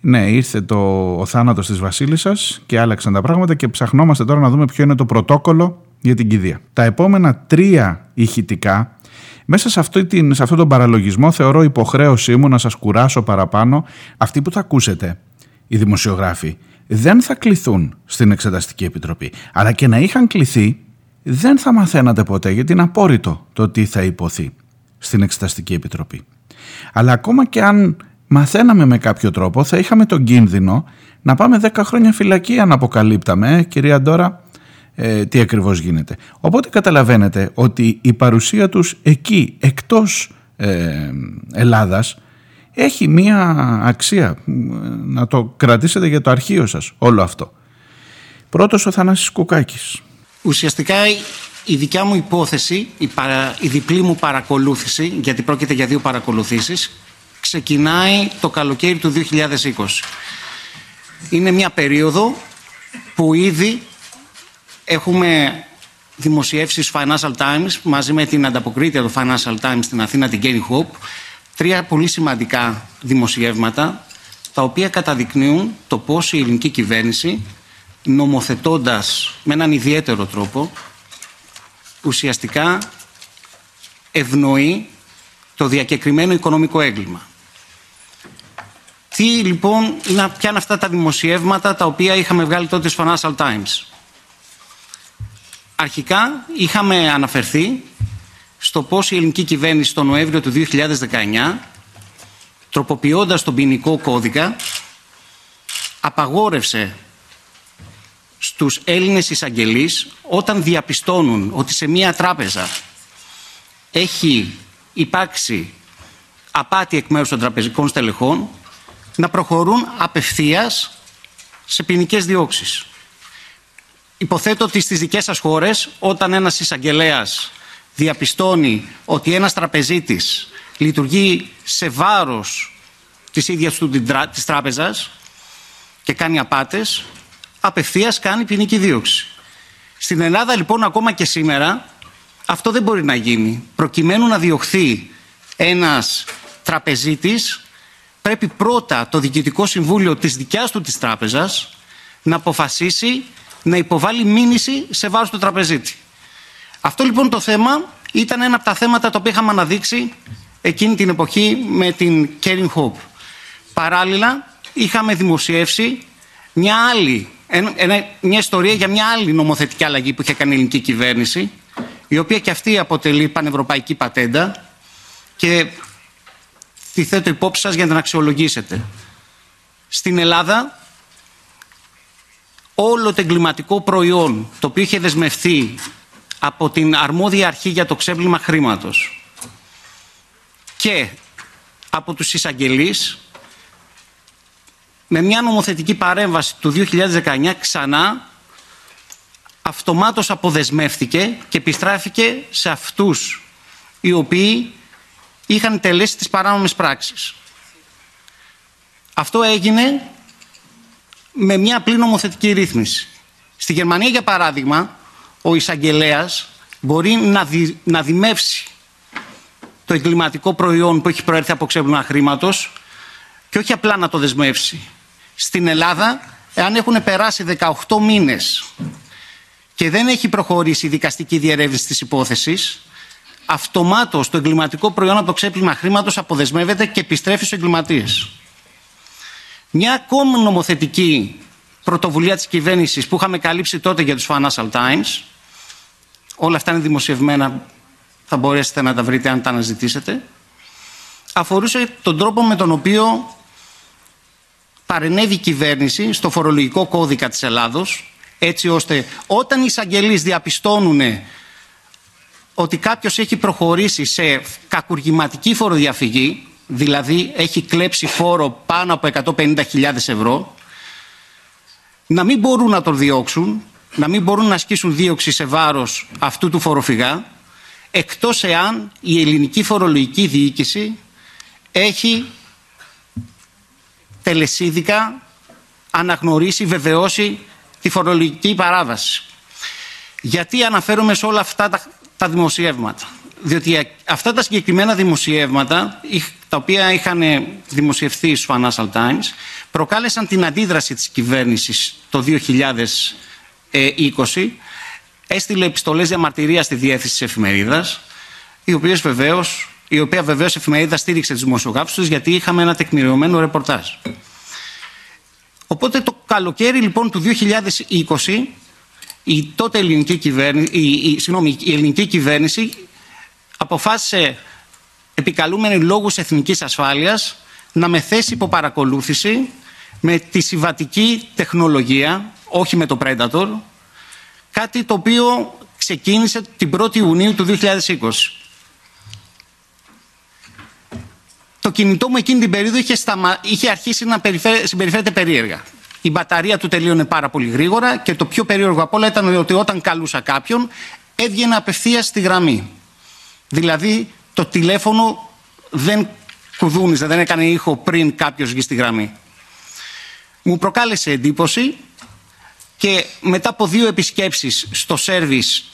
A: Ναι, ήρθε το, ο θάνατος της Βασίλισσας και άλλαξαν τα πράγματα και ψαχνόμαστε τώρα να δούμε ποιο είναι το πρωτόκολλο για την κηδεία. Τα επόμενα τρία ηχητικά μέσα σε, αυτό, σε αυτόν τον παραλογισμό θεωρώ υποχρέωσή μου να σας κουράσω παραπάνω αυτοί που θα ακούσετε, οι δημοσιογράφοι, δεν θα κληθούν στην Εξεταστική Επιτροπή. Αλλά και να είχαν κληθεί, δεν θα μαθαίνατε ποτέ γιατί είναι απόρριτο το τι θα υποθεί στην Εξεταστική Επιτροπή. Αλλά ακόμα και αν μαθαίναμε με κάποιο τρόπο, θα είχαμε τον κίνδυνο να πάμε 10 χρόνια φυλακή αν αποκαλύπταμε, ε, κυρία Ντόρα, ε, τι ακριβώς γίνεται. Οπότε καταλαβαίνετε ότι η παρουσία τους εκεί εκτός ε, Ελλάδας έχει μία αξία να το κρατήσετε για το αρχείο σας όλο αυτό. Πρώτος ο Θανάσης Κουκάκης.
B: Ουσιαστικά η δικιά μου υπόθεση, η, παρα, η διπλή μου παρακολούθηση, γιατί πρόκειται για δύο παρακολουθήσεις, ξεκινάει το καλοκαίρι του 2020. Είναι μια περίοδο που ήδη Έχουμε δημοσιεύσει στο Financial Times μαζί με την ανταποκρίτρια του Financial Times στην Αθήνα, την Gary Hope, τρία πολύ σημαντικά δημοσιεύματα τα οποία καταδεικνύουν το πώς η ελληνική κυβέρνηση νομοθετώντας με έναν ιδιαίτερο τρόπο ουσιαστικά ευνοεί το διακεκριμένο οικονομικό έγκλημα. Τι λοιπόν είναι, ποια είναι αυτά τα δημοσιεύματα τα οποία είχαμε βγάλει τότε στο Financial Times; Αρχικά είχαμε αναφερθεί στο πώς η ελληνική κυβέρνηση τον Νοέμβριο του 2019 τροποποιώντας τον ποινικό κώδικα απαγόρευσε στους Έλληνες εισαγγελείς όταν διαπιστώνουν ότι σε μία τράπεζα έχει υπάρξει απάτη εκ μέρους των τραπεζικών στελεχών να προχωρούν απευθείας σε ποινικές διώξεις. Υποθέτω ότι στις δικές σας χώρες όταν ένας εισαγγελέας διαπιστώνει ότι ένας τραπεζίτης λειτουργεί σε βάρος της ίδιας του της τράπεζας και κάνει απάτες, απευθείας κάνει ποινική δίωξη. Στην Ελλάδα λοιπόν ακόμα και σήμερα αυτό δεν μπορεί να γίνει. Προκειμένου να διωχθεί ένας τραπεζίτης πρέπει πρώτα το Διοικητικό Συμβούλιο της δικιάς του της τράπεζας να αποφασίσει να υποβάλει μήνυση σε βάρος του τραπεζίτη. Αυτό λοιπόν το θέμα ήταν ένα από τα θέματα τα οποία είχαμε αναδείξει εκείνη την εποχή με την Caring Hope. Παράλληλα είχαμε δημοσιεύσει μια άλλη, μια ιστορία για μια άλλη νομοθετική αλλαγή που είχε κάνει η ελληνική κυβέρνηση η οποία και αυτή αποτελεί πανευρωπαϊκή πατέντα και τη θέτω υπόψη σας για να την αξιολογήσετε. Στην Ελλάδα όλο το εγκληματικό προϊόν το οποίο είχε δεσμευθεί από την αρμόδια αρχή για το ξέπλυμα χρήματος και από τους εισαγγελείς με μια νομοθετική παρέμβαση του 2019 ξανά αυτομάτως αποδεσμεύτηκε και επιστράφηκε σε αυτούς οι οποίοι είχαν τελέσει τις παράνομες πράξεις. Αυτό έγινε με μια απλή νομοθετική ρύθμιση. Στη Γερμανία, για παράδειγμα, ο εισαγγελέας μπορεί να, δι, να δημεύσει το εγκληματικό προϊόν που έχει προέρθει από ξέπλυμα χρήματος και όχι απλά να το δεσμεύσει. Στην Ελλάδα, εάν έχουν περάσει 18 μήνες και δεν έχει προχωρήσει η δικαστική διερεύνηση της υπόθεσης, αυτομάτως το εγκληματικό προϊόν από το ξέπλυμα χρήματος αποδεσμεύεται και επιστρέφει στους εγκληματίες. Μια ακόμη νομοθετική πρωτοβουλία της κυβέρνησης που είχαμε καλύψει τότε για τους Financial Times, όλα αυτά είναι δημοσιευμένα, θα μπορέσετε να τα βρείτε αν τα αναζητήσετε, αφορούσε τον τρόπο με τον οποίο παρενέβη η κυβέρνηση στο φορολογικό κώδικα της Ελλάδος, έτσι ώστε όταν οι εισαγγελείς διαπιστώνουν ότι κάποιος έχει προχωρήσει σε κακουργηματική φοροδιαφυγή, δηλαδή έχει κλέψει φόρο πάνω από 150.000 ευρώ, να μην μπορούν να τον διώξουν, να μην μπορούν να ασκήσουν δίωξη σε βάρος αυτού του φοροφυγά, εκτός εάν η ελληνική φορολογική διοίκηση έχει τελεσίδικα αναγνωρίσει, βεβαιώσει τη φορολογική παράβαση. Γιατί αναφέρομαι σε όλα αυτά τα, τα δημοσιεύματα; Διότι αυτά τα συγκεκριμένα δημοσιεύματα, τα οποία είχαν δημοσιευθεί στους Financial Times, προκάλεσαν την αντίδραση της κυβέρνησης το 2020, έστειλε επιστολές διαμαρτυρίας στη διεύθυνση της εφημερίδας, οι οποίες βεβαίως, η οποία βεβαίως η εφημερίδα στήριξε τους δημοσιογράφους γιατί είχαμε ένα τεκμηριωμένο ρεπορτάζ. Οπότε το καλοκαίρι λοιπόν του 2020 η τότε ελληνική κυβέρνηση, η, η, συγγνώμη, η ελληνική κυβέρνηση αποφάσισε επικαλούμενοι λόγους εθνικής ασφάλειας να με θέσει υπό παρακολούθηση με τη συμβατική τεχνολογία, όχι με το Predator, κάτι το οποίο ξεκίνησε την 1η Ιουνίου του 2020. Το κινητό μου εκείνη την περίοδο είχε, σταμα... είχε αρχίσει να συμπεριφέρεται περίεργα. Η μπαταρία του τελείωνε πάρα πολύ γρήγορα και το πιο περίεργο από όλα ήταν ότι όταν καλούσα κάποιον έβγαινε απευθείας στη γραμμή. Δηλαδή το τηλέφωνο δεν κουδούνιζε, δεν έκανε ήχο πριν κάποιος βγει στη γραμμή. Μου προκάλεσε εντύπωση και μετά από δύο επισκέψεις στο σέρβις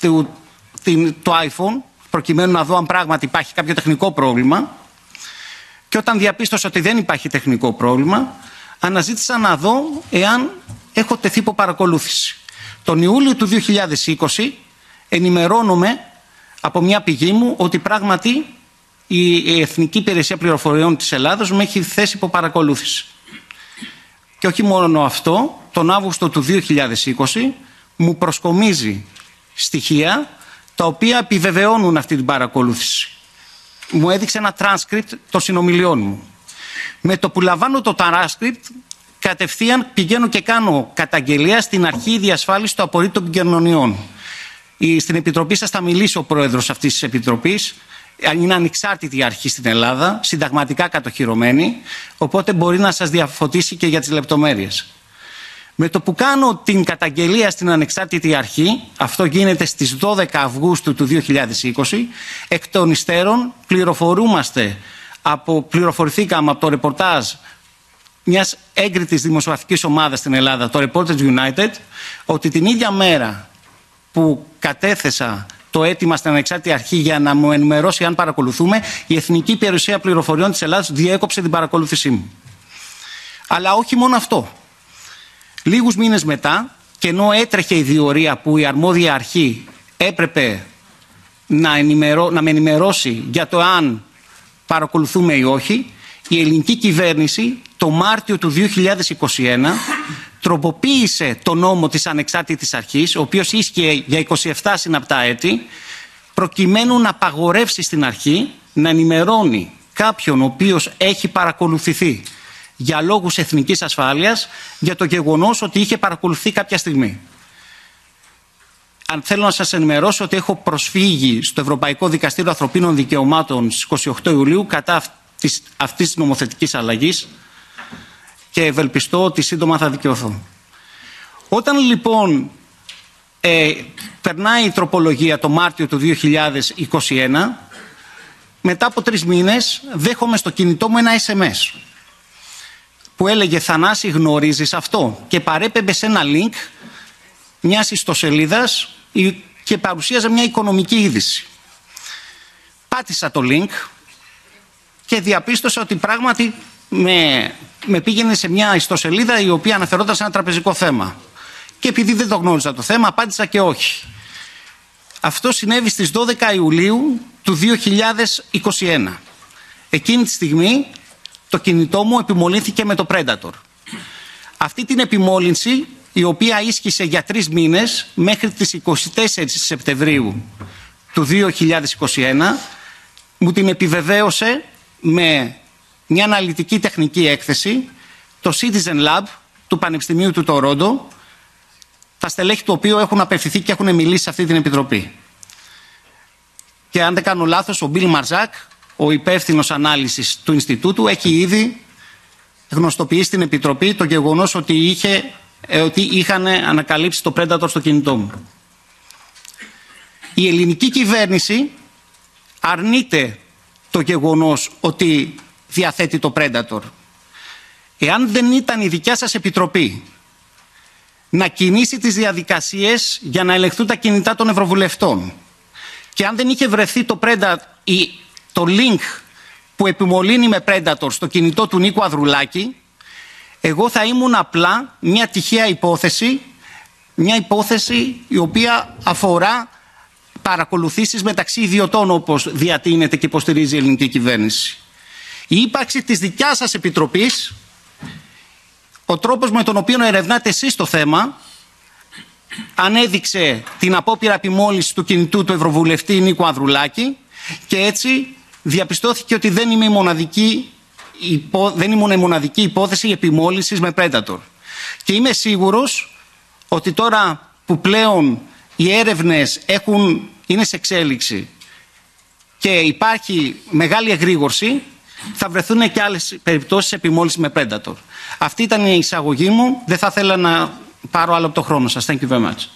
B: του, το iPhone προκειμένου να δω αν πράγματι υπάρχει κάποιο τεχνικό πρόβλημα και όταν διαπίστωσα ότι δεν υπάρχει τεχνικό πρόβλημα αναζήτησα να δω εάν έχω τεθεί υπό παρακολούθηση. Τον Ιούλιο του 2020 ενημερώνομαι από μια πηγή μου ότι πράγματι η Εθνική Υπηρεσία Πληροφοριών της Ελλάδος με έχει θέσει υπό παρακολούθηση. Και όχι μόνο αυτό, τον Αύγουστο του 2020 μου προσκομίζει στοιχεία τα οποία επιβεβαιώνουν αυτή την παρακολούθηση. Μου έδειξε ένα transcript των συνομιλιών μου. Με το που λαμβάνω το transcript, κατευθείαν πηγαίνω και κάνω καταγγελία στην αρχή διασφάλισης του απορρίτου κοινωνιών. Στην Επιτροπή σας θα μιλήσει ο πρόεδρος αυτής της Επιτροπής. Είναι ανεξάρτητη αρχή στην Ελλάδα, συνταγματικά κατοχυρωμένη, οπότε μπορεί να σας διαφωτίσει και για τις λεπτομέρειες. Με το που κάνω την καταγγελία στην ανεξάρτητη αρχή, αυτό γίνεται στις 12 Αυγούστου του 2020, εκ των υστέρων πληροφορούμαστε από, πληροφορηθήκαμε από το ρεπορτάζ μιας έγκριτης δημοσιογραφικής ομάδας στην Ελλάδα, το Reporters United, ότι την ίδια μέρα που κατέθεσα το αίτημα στην ανεξάρτητη αρχή για να μου ενημερώσει αν παρακολουθούμε, η Εθνική Υπηρεσία Πληροφοριών της Ελλάδας διέκοψε την παρακολούθησή μου. Αλλά όχι μόνο αυτό. Λίγους μήνες μετά, και ενώ έτρεχε η διορία που η αρμόδια αρχή έπρεπε να, ενημερώ, να με ενημερώσει για το αν παρακολουθούμε ή όχι, η ελληνική κυβέρνηση το Μάρτιο του 2021 τροποποίησε το νόμο της ανεξάρτητης αρχής, ο οποίος ίσχυε για 27 συναπτά έτη, προκειμένου να απαγορεύσει στην αρχή να ενημερώνει κάποιον ο οποίος έχει παρακολουθηθεί για λόγους εθνικής ασφάλειας για το γεγονός ότι είχε παρακολουθεί κάποια στιγμή. Αν θέλω να σας ενημερώσω ότι έχω προσφύγει στο Ευρωπαϊκό Δικαστήριο Ανθρωπίνων Δικαιωμάτων στις 28 Ιουλίου κατά αυτής, αυτής της νομοθετικής αλλαγής και ευελπιστώ ότι σύντομα θα δικαιωθώ. Όταν λοιπόν ε, περνάει η τροπολογία το Μάρτιο του 2021, μετά από τρεις μήνες δέχομαι στο κινητό μου ένα SMS που έλεγε «Θανάση γνωρίζεις αυτό» και παρέπεμπε σε ένα link μιας ιστοσελίδας και παρουσίαζε μια οικονομική είδηση. Πάτησα το link και διαπίστωσα ότι πράγματι με, με πήγαινε σε μια ιστοσελίδα η οποία αναφερόταν σε ένα τραπεζικό θέμα. Και επειδή δεν το γνώριζα το θέμα, απάντησα και όχι. Αυτό συνέβη στις 12 Ιουλίου του 2021. Εκείνη τη στιγμή το κινητό μου επιμολύνθηκε με το Predator. Αυτή την επιμόλυνση, η οποία ίσχυσε για τρεις μήνες μέχρι τις 24 Σεπτεμβρίου του 2021, μου την επιβεβαίωσε με μια αναλυτική τεχνική έκθεση το Citizen Lab του Πανεπιστημίου του Τορόντο, τα στελέχη του οποίου έχουν απευθυνθεί και έχουν μιλήσει σε αυτή την επιτροπή. και αν δεν κάνω λάθος ο Μπιλ Μαρζάκ, ο υπεύθυνος ανάλυσης του Ινστιτούτου, έχει ήδη γνωστοποιήσει στην Επιτροπή το γεγονός ότι, είχε, ε, ότι είχαν ανακαλύψει το Predator στο κινητό μου. Η ελληνική κυβέρνηση αρνείται το γεγονός ότι διαθέτει το Predator. Εάν δεν ήταν η δικιά σας Επιτροπή να κινήσει τις διαδικασίες για να ελεγχθούν τα κινητά των Ευρωβουλευτών και αν δεν είχε βρεθεί το, Predator, ή το link που επιμολύνει με Predator στο κινητό του Νίκου Αδρουλάκη εγώ θα ήμουν απλά μια τυχαία υπόθεση μια υπόθεση η οποία αφορά παρακολουθήσεις μεταξύ ιδιωτών όπως διατείνεται και υποστηρίζει η ελληνική κυβέρνηση. Η ύπαρξη της δικιάς σας επιτροπής, ο τρόπος με τον οποίο ερευνάτε εσείς το θέμα, ανέδειξε την απόπειρα επιμόλυσης του κινητού του Ευρωβουλευτή Νίκου Ανδρουλάκη και έτσι διαπιστώθηκε ότι δεν είμαι η μοναδική, δεν ήμουν η μοναδική υπόθεση επιμόλυσης με Predator. Και είμαι σίγουρος ότι τώρα που πλέον οι έρευνες έχουν, είναι σε εξέλιξη και υπάρχει μεγάλη εγρήγορση, θα βρεθούν και άλλες περιπτώσεις επιμόλυσης με Predator. Αυτή ήταν η εισαγωγή μου. Δεν θα ήθελα να πάρω άλλο από το χρόνο σας. Thank you very much.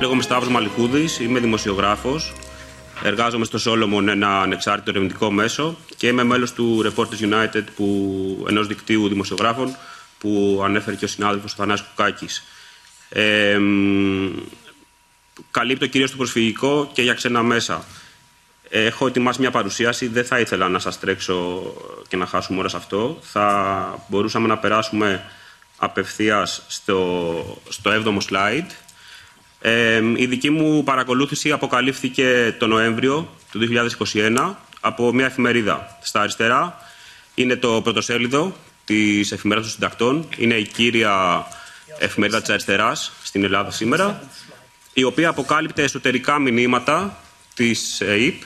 C: Λέγομαι Σταύρος Μαλικούδης, είμαι δημοσιογράφος. Εργάζομαι στο Solomon, ένα ανεξάρτητο ερευνητικό μέσο και είμαι μέλος του Reporters United, που, ενός δικτύου δημοσιογράφων που ανέφερε και ο συνάδελφος Θανάσης Κουκάκης. Ε, καλύπτω κυρίως το προσφυγικό και για ξένα μέσα. Έχω ετοιμάσει μια παρουσίαση, δεν θα ήθελα να σας τρέξω και να χάσουμε ώρα σε αυτό. Θα μπορούσαμε να περάσουμε απευθείας στο, στο 7ο slide η δική μου παρακολούθηση αποκαλύφθηκε το Νοέμβριο του 2021 από μια εφημερίδα. Στα αριστερά είναι το πρωτοσέλιδο της εφημερίδας των συντακτών. Είναι η κύρια εφημερίδα της αριστεράς στην Ελλάδα σήμερα, η οποία αποκάλυπτε εσωτερικά μηνύματα της ΕΕΠ.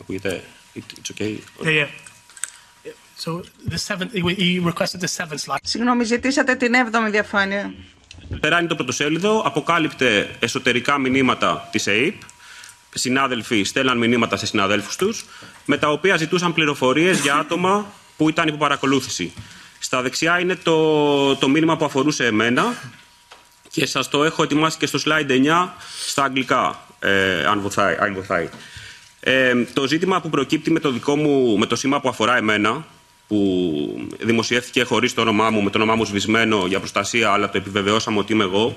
C: Ακούγεται, it's okay. Yeah,
F: So the seventh, you requested the seventh slide.
G: Συγγνώμη, ζητήσατε την έβδομη διαφάνεια.
C: Περάνει το πρωτοσέλιδο, αποκάλυπτε εσωτερικά μηνύματα της ΑΕΠ. Συνάδελφοι στέλναν μηνύματα σε συναδέλφους τους, με τα οποία ζητούσαν πληροφορίες για άτομα που ήταν υπό παρακολούθηση. Στα δεξιά είναι το, το μήνυμα που αφορούσε εμένα και σας το έχω ετοιμάσει και στο slide 9 στα αγγλικά, ε, αν βοηθάει. Αν βοηθάει. Ε, το ζήτημα που προκύπτει με το δικό μου, με το σήμα που αφορά εμένα, που δημοσιεύτηκε χωρίς το όνομά μου, με το όνομά μου σβησμένο για προστασία, αλλά το επιβεβαιώσαμε ότι είμαι εγώ,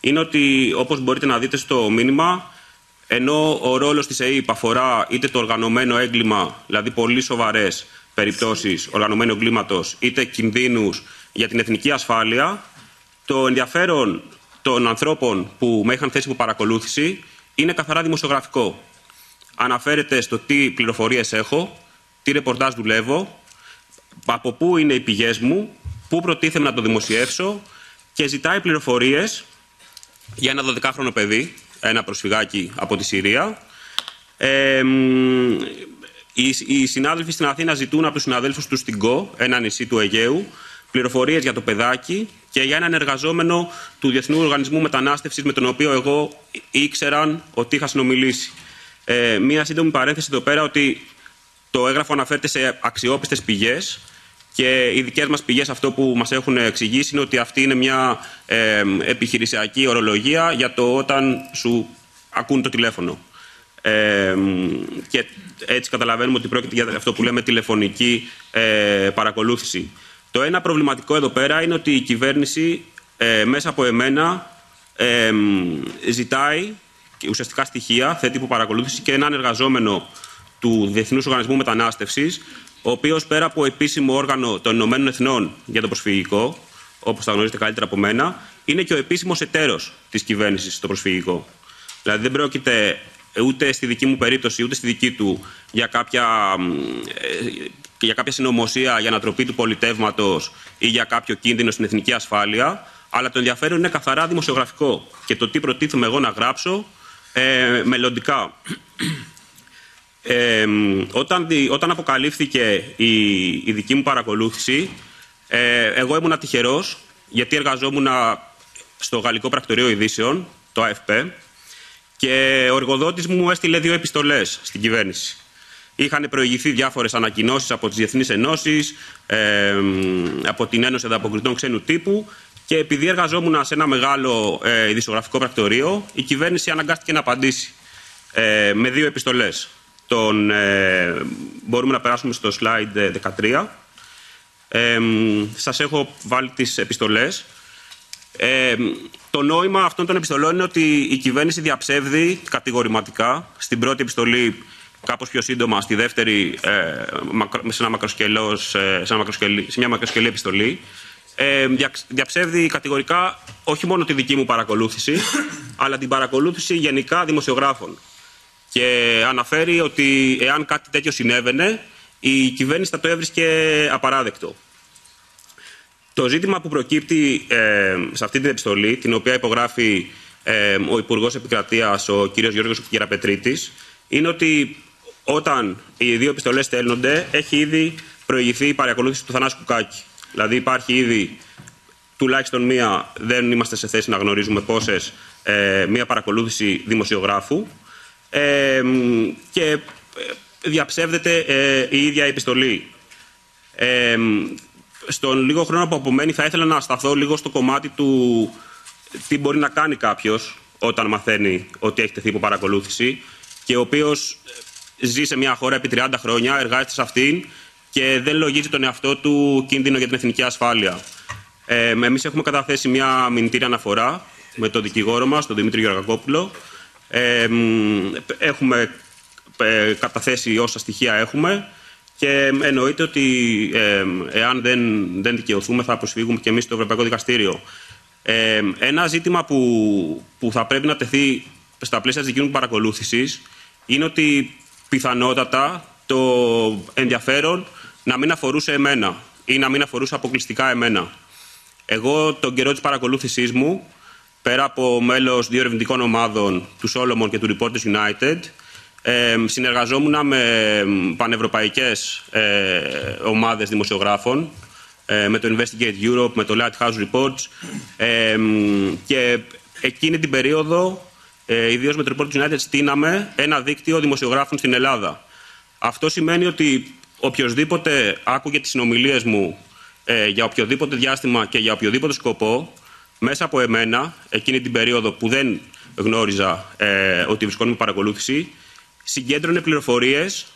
C: είναι ότι όπως μπορείτε να δείτε στο μήνυμα, ενώ ο ρόλος της ΕΕΠ αφορά είτε το οργανωμένο έγκλημα, δηλαδή πολύ σοβαρές περιπτώσεις οργανωμένου εγκλήματος, είτε κινδύνους για την εθνική ασφάλεια, το ενδιαφέρον των ανθρώπων που με είχαν θέσει υπό παρακολούθηση είναι καθαρά δημοσιογραφικό. Αναφέρεται στο τι πληροφορίες έχω, τι ρεπορτάζ δουλεύω, από πού είναι οι πηγές μου, πού προτίθεμαι να το δημοσιεύσω και ζητάει πληροφορίες για ένα 12χρονο παιδί, ένα προσφυγάκι από τη Συρία. Ε, οι, οι συνάδελφοι στην Αθήνα ζητούν από τους συναδέλφους τους στην ΚΟ, ένα νησί του Αιγαίου, πληροφορίες για το παιδάκι και για έναν εργαζόμενο του Διεθνού Οργανισμού Μετανάστευσης με τον οποίο εγώ ήξεραν ότι είχα συνομιλήσει. Ε, μία σύντομη παρένθεση εδώ πέρα ότι το έγγραφο αναφέρεται σε αξιόπιστες πηγές και οι δικές μας πηγές αυτό που μας έχουν εξηγήσει είναι ότι αυτή είναι μια ε, επιχειρησιακή ορολογία για το όταν σου ακούν το τηλέφωνο. Ε, και έτσι καταλαβαίνουμε ότι πρόκειται για αυτό που λέμε τηλεφωνική ε, παρακολούθηση. Το ένα προβληματικό εδώ πέρα είναι ότι η κυβέρνηση ε, μέσα από εμένα ε, ζητάει ουσιαστικά στοιχεία, θέτει υπό παρακολούθηση και έναν εργαζόμενο του Διεθνούς Οργανισμού Μετανάστευσης ο οποίος πέρα από επίσημο όργανο των Ηνωμένων Εθνών για το προσφυγικό, όπως θα γνωρίζετε καλύτερα από μένα, είναι και ο επίσημος εταίρος της κυβέρνησης στο προσφυγικό. Δηλαδή δεν πρόκειται ούτε στη δική μου περίπτωση, ούτε στη δική του για κάποια, ε, για κάποια συνωμοσία για ανατροπή του πολιτεύματος ή για κάποιο κίνδυνο στην εθνική ασφάλεια, αλλά το ενδιαφέρον είναι καθαρά δημοσιογραφικό και το τι προτίθεμαι εγώ να γράψω ε, μελλοντικά. Ε, όταν, όταν αποκαλύφθηκε η, η δική μου παρακολούθηση, ε, εγώ ήμουν τυχερός, γιατί εργαζόμουν στο Γαλλικό Πρακτορείο Ειδήσεων, το ΑΕΦΠ, και ο εργοδότης μου έστειλε δύο επιστολές στην κυβέρνηση. Είχαν προηγηθεί διάφορες ανακοινώσεις από τις Διεθνείς Ενώσεις, ε, από την Ένωση Ανταποκριτών Ξένου Τύπου και επειδή εργαζόμουν σε ένα μεγάλο ε, ειδησιογραφικό πρακτορείο, η κυβέρνηση αναγκάστηκε να απαντήσει ε, με δύο επιστολές. Τον, ε, μπορούμε να περάσουμε στο slide 13. Ε, σας έχω βάλει τις επιστολές. Ε, το νόημα αυτών των επιστολών είναι ότι η κυβέρνηση διαψεύδει κατηγορηματικά στην πρώτη επιστολή κάπως πιο σύντομα, στη δεύτερη ε, σε, ένα μακροσκελός, ε, σε, ένα μακροσκελή, σε μια μακροσκελή επιστολή ε, διαψεύδει κατηγορικά όχι μόνο τη δική μου παρακολούθηση αλλά την παρακολούθηση γενικά δημοσιογράφων και αναφέρει ότι εάν κάτι τέτοιο συνέβαινε η κυβέρνηση θα το έβρισκε απαράδεκτο. Το ζήτημα που προκύπτει ε, σε αυτή την επιστολή, την οποία υπογράφει ε, ο Υπουργός Επικρατείας, ο κ. Γιώργος Κυραπετρίτης, είναι ότι όταν οι δύο επιστολές στέλνονται, έχει ήδη προηγηθεί η παρακολούθηση του Θανάσου Κουκάκη. Δηλαδή υπάρχει ήδη τουλάχιστον μία, δεν είμαστε σε θέση να γνωρίζουμε πόσες, ε, μία παρακολούθηση δημοσιογράφου ε, και διαψεύδεται ε, η ίδια επιστολή. Ε, στον λίγο χρόνο που απομένει θα ήθελα να σταθώ λίγο στο κομμάτι του τι μπορεί να κάνει κάποιος όταν μαθαίνει ότι έχει τεθεί υπό παρακολούθηση και ο οποίος ζει σε μια χώρα επί 30 χρόνια, εργάζεται σε αυτήν και δεν λογίζει τον εαυτό του κίνδυνο για την εθνική ασφάλεια. Ε, εμείς έχουμε καταθέσει μια μηνυτήρια αναφορά με τον δικηγόρο μας, τον Δημήτρη Γεωργακόπουλο. Ε, έχουμε ε, καταθέσει όσα στοιχεία έχουμε και εννοείται ότι ε, εάν δεν, δεν δικαιωθούμε θα προσφύγουμε και εμείς στο Ευρωπαϊκό Δικαστήριο. Ε, ένα ζήτημα που, που θα πρέπει να τεθεί στα πλαίσια της δική μου παρακολούθησης είναι ότι πιθανότατα το ενδιαφέρον να μην αφορούσε εμένα ή να μην αφορούσε αποκλειστικά εμένα. Εγώ τον καιρό της παρακολούθησής μου, πέρα από μέλος δύο ερευνητικών ομάδων, του Solomon και του Reporters United, ε, συνεργαζόμουν με πανευρωπαϊκές ε, ομάδες δημοσιογράφων, ε, με το Investigate Europe, με το Lighthouse Reports ε, και εκείνη την περίοδο, ε, ιδίως με το Reporters United, στείναμε ένα δίκτυο δημοσιογράφων στην Ελλάδα. Αυτό σημαίνει ότι οποιοδήποτε άκουγε τις συνομιλίες μου ε, για οποιοδήποτε διάστημα και για οποιοδήποτε σκοπό, μέσα από εμένα, εκείνη την περίοδο που δεν γνώριζα ε, ότι βρισκόμουν με παρακολούθηση, συγκέντρωνε πληροφορίες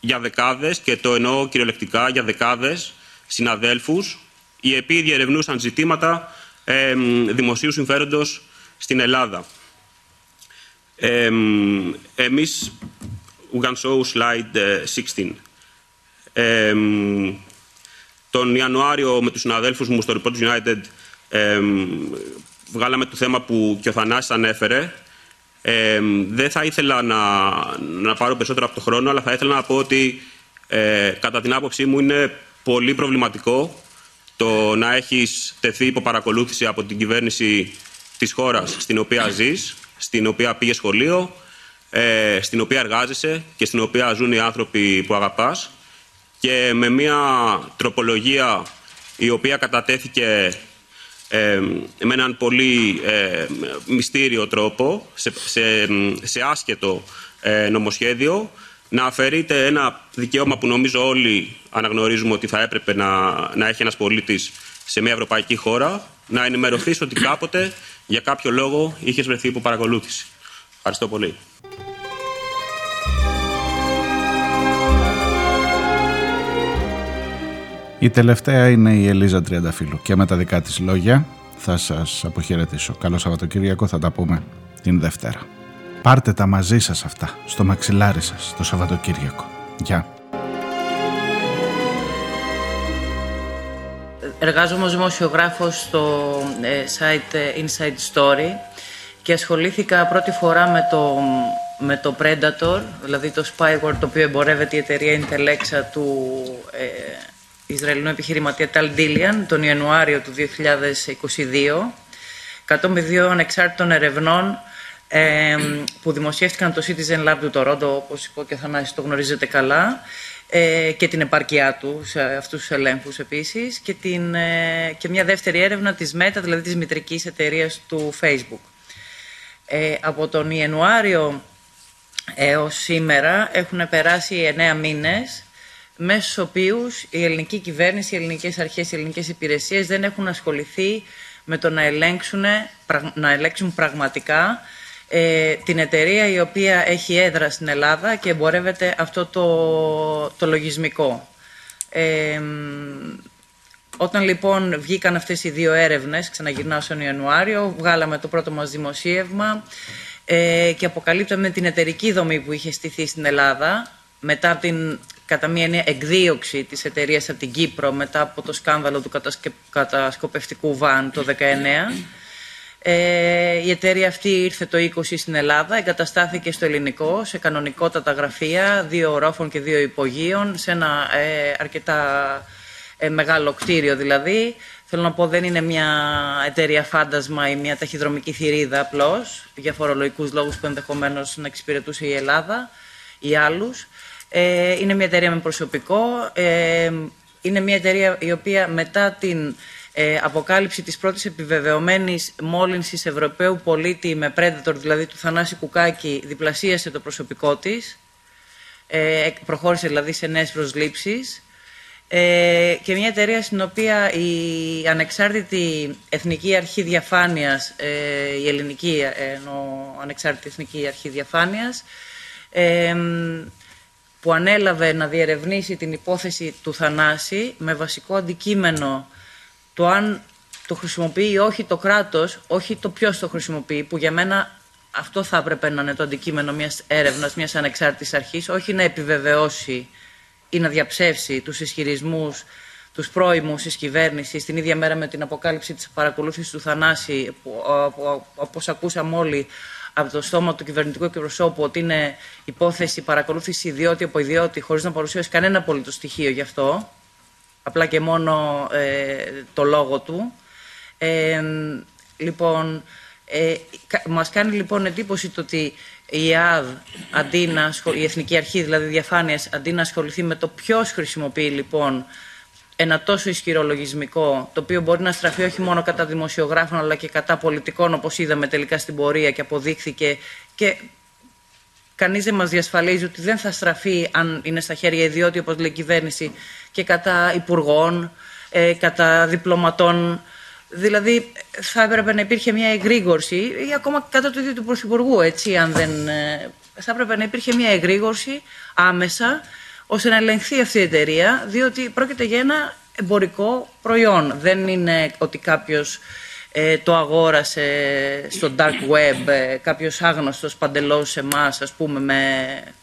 C: για δεκάδες, και το εννοώ κυριολεκτικά για δεκάδες συναδέλφους, οι οποίοι διερευνούσαν ζητήματα ε, δημοσίου συμφέροντος στην Ελλάδα. Ε, εμείς, we can show slide 16. Ε, τον Ιανουάριο με τους συναδέλφους μου στο Report United ε, βγάλαμε το θέμα που και ο Θανάσης ανέφερε. Ε, δεν θα ήθελα να, να πάρω περισσότερο από το χρόνο, αλλά θα ήθελα να πω ότι ε, κατά την άποψή μου είναι πολύ προβληματικό το να έχεις τεθεί υπό παρακολούθηση από την κυβέρνηση της χώρας στην οποία ζεις, στην οποία πήγες σχολείο, ε, στην οποία εργάζεσαι και στην οποία ζουν οι άνθρωποι που αγαπάς και με μια τροπολογία η οποία κατατέθηκε ε, με έναν πολύ ε, μυστήριο τρόπο, σε, σε, άσχετο ε, νομοσχέδιο, να αφαιρείται ένα δικαίωμα που νομίζω όλοι αναγνωρίζουμε ότι θα έπρεπε να, να έχει ένας πολίτης σε μια ευρωπαϊκή χώρα, να ενημερωθείς ότι κάποτε για κάποιο λόγο είχες βρεθεί υπό παρακολούθηση. Ευχαριστώ πολύ.
A: Η τελευταία είναι η Ελίζα Τριανταφύλου και με τα δικά της λόγια θα σας αποχαιρετήσω. Καλό Σαββατοκύριακο, θα τα πούμε την Δευτέρα. Πάρτε τα μαζί σας αυτά, στο μαξιλάρι σας, το Σαββατοκύριακο. Γεια.
H: Εργάζομαι ως δημοσιογράφος στο ε, site ε, Inside Story και ασχολήθηκα πρώτη φορά με το, με το Predator, δηλαδή το spyware το οποίο εμπορεύεται η εταιρεία Intellexa του ε, Ισραηλινού επιχειρηματία Ταλ Ντίλιαν τον Ιανουάριο του 2022 κατόπιν δύο ανεξάρτητων ερευνών ε, που δημοσιεύτηκαν το Citizen Lab του Toronto, όπως είπε και ο Θανάσης το γνωρίζετε καλά, ε, και την επάρκειά του σε αυτούς τους ελέγχους επίσης και, την, ε, και μια δεύτερη έρευνα της Meta, δηλαδή της μητρικής εταιρείας του Facebook. Ε, από τον Ιανουάριο έως σήμερα έχουν περάσει εννέα μήνες μέσα στους οποίους η ελληνική κυβέρνηση, οι ελληνικές αρχές, οι ελληνικές υπηρεσίες δεν έχουν ασχοληθεί με το να ελέγξουν, να ελέγξουν πραγματικά ε, την εταιρεία η οποία έχει έδρα στην Ελλάδα και εμπορεύεται αυτό το, το λογισμικό. Ε, όταν λοιπόν βγήκαν αυτές οι δύο έρευνες, ξαναγυρνάω στον Ιανουάριο, βγάλαμε το πρώτο μας δημοσίευμα ε, και αποκαλύπταμε την εταιρική δομή που είχε στηθεί στην Ελλάδα μετά την κατά μία έννοια εκδίωξη της εταιρείας από την Κύπρο μετά από το σκάνδαλο του κατασκοπευτικού ΒΑΝ το 19. Ε, η εταιρεία αυτή ήρθε το 20 στην Ελλάδα, εγκαταστάθηκε στο ελληνικό, σε κανονικότατα γραφεία, δύο ορόφων και δύο υπογείων, σε ένα ε, αρκετά ε, μεγάλο κτίριο δηλαδή. Θέλω να πω δεν είναι μια εταιρεία φάντασμα ή μια ταχυδρομική θηρίδα απλώς, για φορολογικούς λόγους που ενδεχομένως να εξυπηρετούσε η Ελλάδα ή άλλους. Ε, είναι μια εταιρεία με προσωπικό. Ε, είναι μια εταιρεία η οποία μετά την ε, αποκάλυψη της πρώτης επιβεβαιωμένης μόλυνσης Ευρωπαίου πολίτη με Predator, δηλαδή του Θανάση Κουκάκη, διπλασίασε το προσωπικό της. Ε, προχώρησε δηλαδή σε νέες προσλήψεις. Ε, και μια εταιρεία στην οποία η ανεξάρτητη Εθνική Αρχή Διαφάνειας, ε, η ελληνική ενώ ανεξάρτητη Εθνική Αρχή Διαφάνειας, ε, που ανέλαβε να διερευνήσει την υπόθεση του Θανάση με βασικό αντικείμενο το αν το χρησιμοποιεί ή όχι το κράτος, όχι το ποιος το χρησιμοποιεί, που για μένα αυτό θα έπρεπε να είναι το αντικείμενο μιας έρευνας, μιας ανεξάρτητης αρχής, όχι να επιβεβαιώσει ή να διαψεύσει τους ισχυρισμούς τους πρώιμους της κυβέρνησης την ίδια μέρα με την αποκάλυψη της παρακολούθησης του Θανάση που, όπως ακούσαμε όλοι από το στόμα του κυβερνητικού εκπροσώπου ότι είναι υπόθεση παρακολούθηση ιδιώτη από ιδιώτη χωρίς να παρουσιάσει κανένα απολύτως στοιχείο γι' αυτό, απλά και μόνο ε, το λόγο του. Ε, λοιπόν, ε, μας κάνει λοιπόν εντύπωση το ότι η ΕΑΔ, αντί να, η Εθνική Αρχή δηλαδή Διαφάνειας, αντί να ασχοληθεί με το ποιος χρησιμοποιεί λοιπόν ένα τόσο ισχυρό λογισμικό, το οποίο μπορεί να στραφεί όχι μόνο κατά δημοσιογράφων, αλλά και κατά πολιτικών, όπως είδαμε τελικά στην πορεία και αποδείχθηκε και κανείς δεν μας διασφαλίζει ότι δεν θα στραφεί, αν είναι στα χέρια ιδιώτη, όπως λέει η κυβέρνηση, και κατά υπουργών, ε, κατά διπλωματών. Δηλαδή, θα έπρεπε να υπήρχε μια εγρήγορση, ή ακόμα κατά του ίδιου του Πρωθυπουργού, έτσι, αν δεν... Ε, θα έπρεπε να υπήρχε μια εγρήγορση άμεσα, ώστε να ελεγχθεί αυτή η εταιρεία, διότι πρόκειται για ένα εμπορικό προϊόν. Δεν είναι ότι κάποιος ε, το αγόρασε στο dark web, ε, κάποιος άγνωστος παντελώς σε εμάς, ας πούμε, με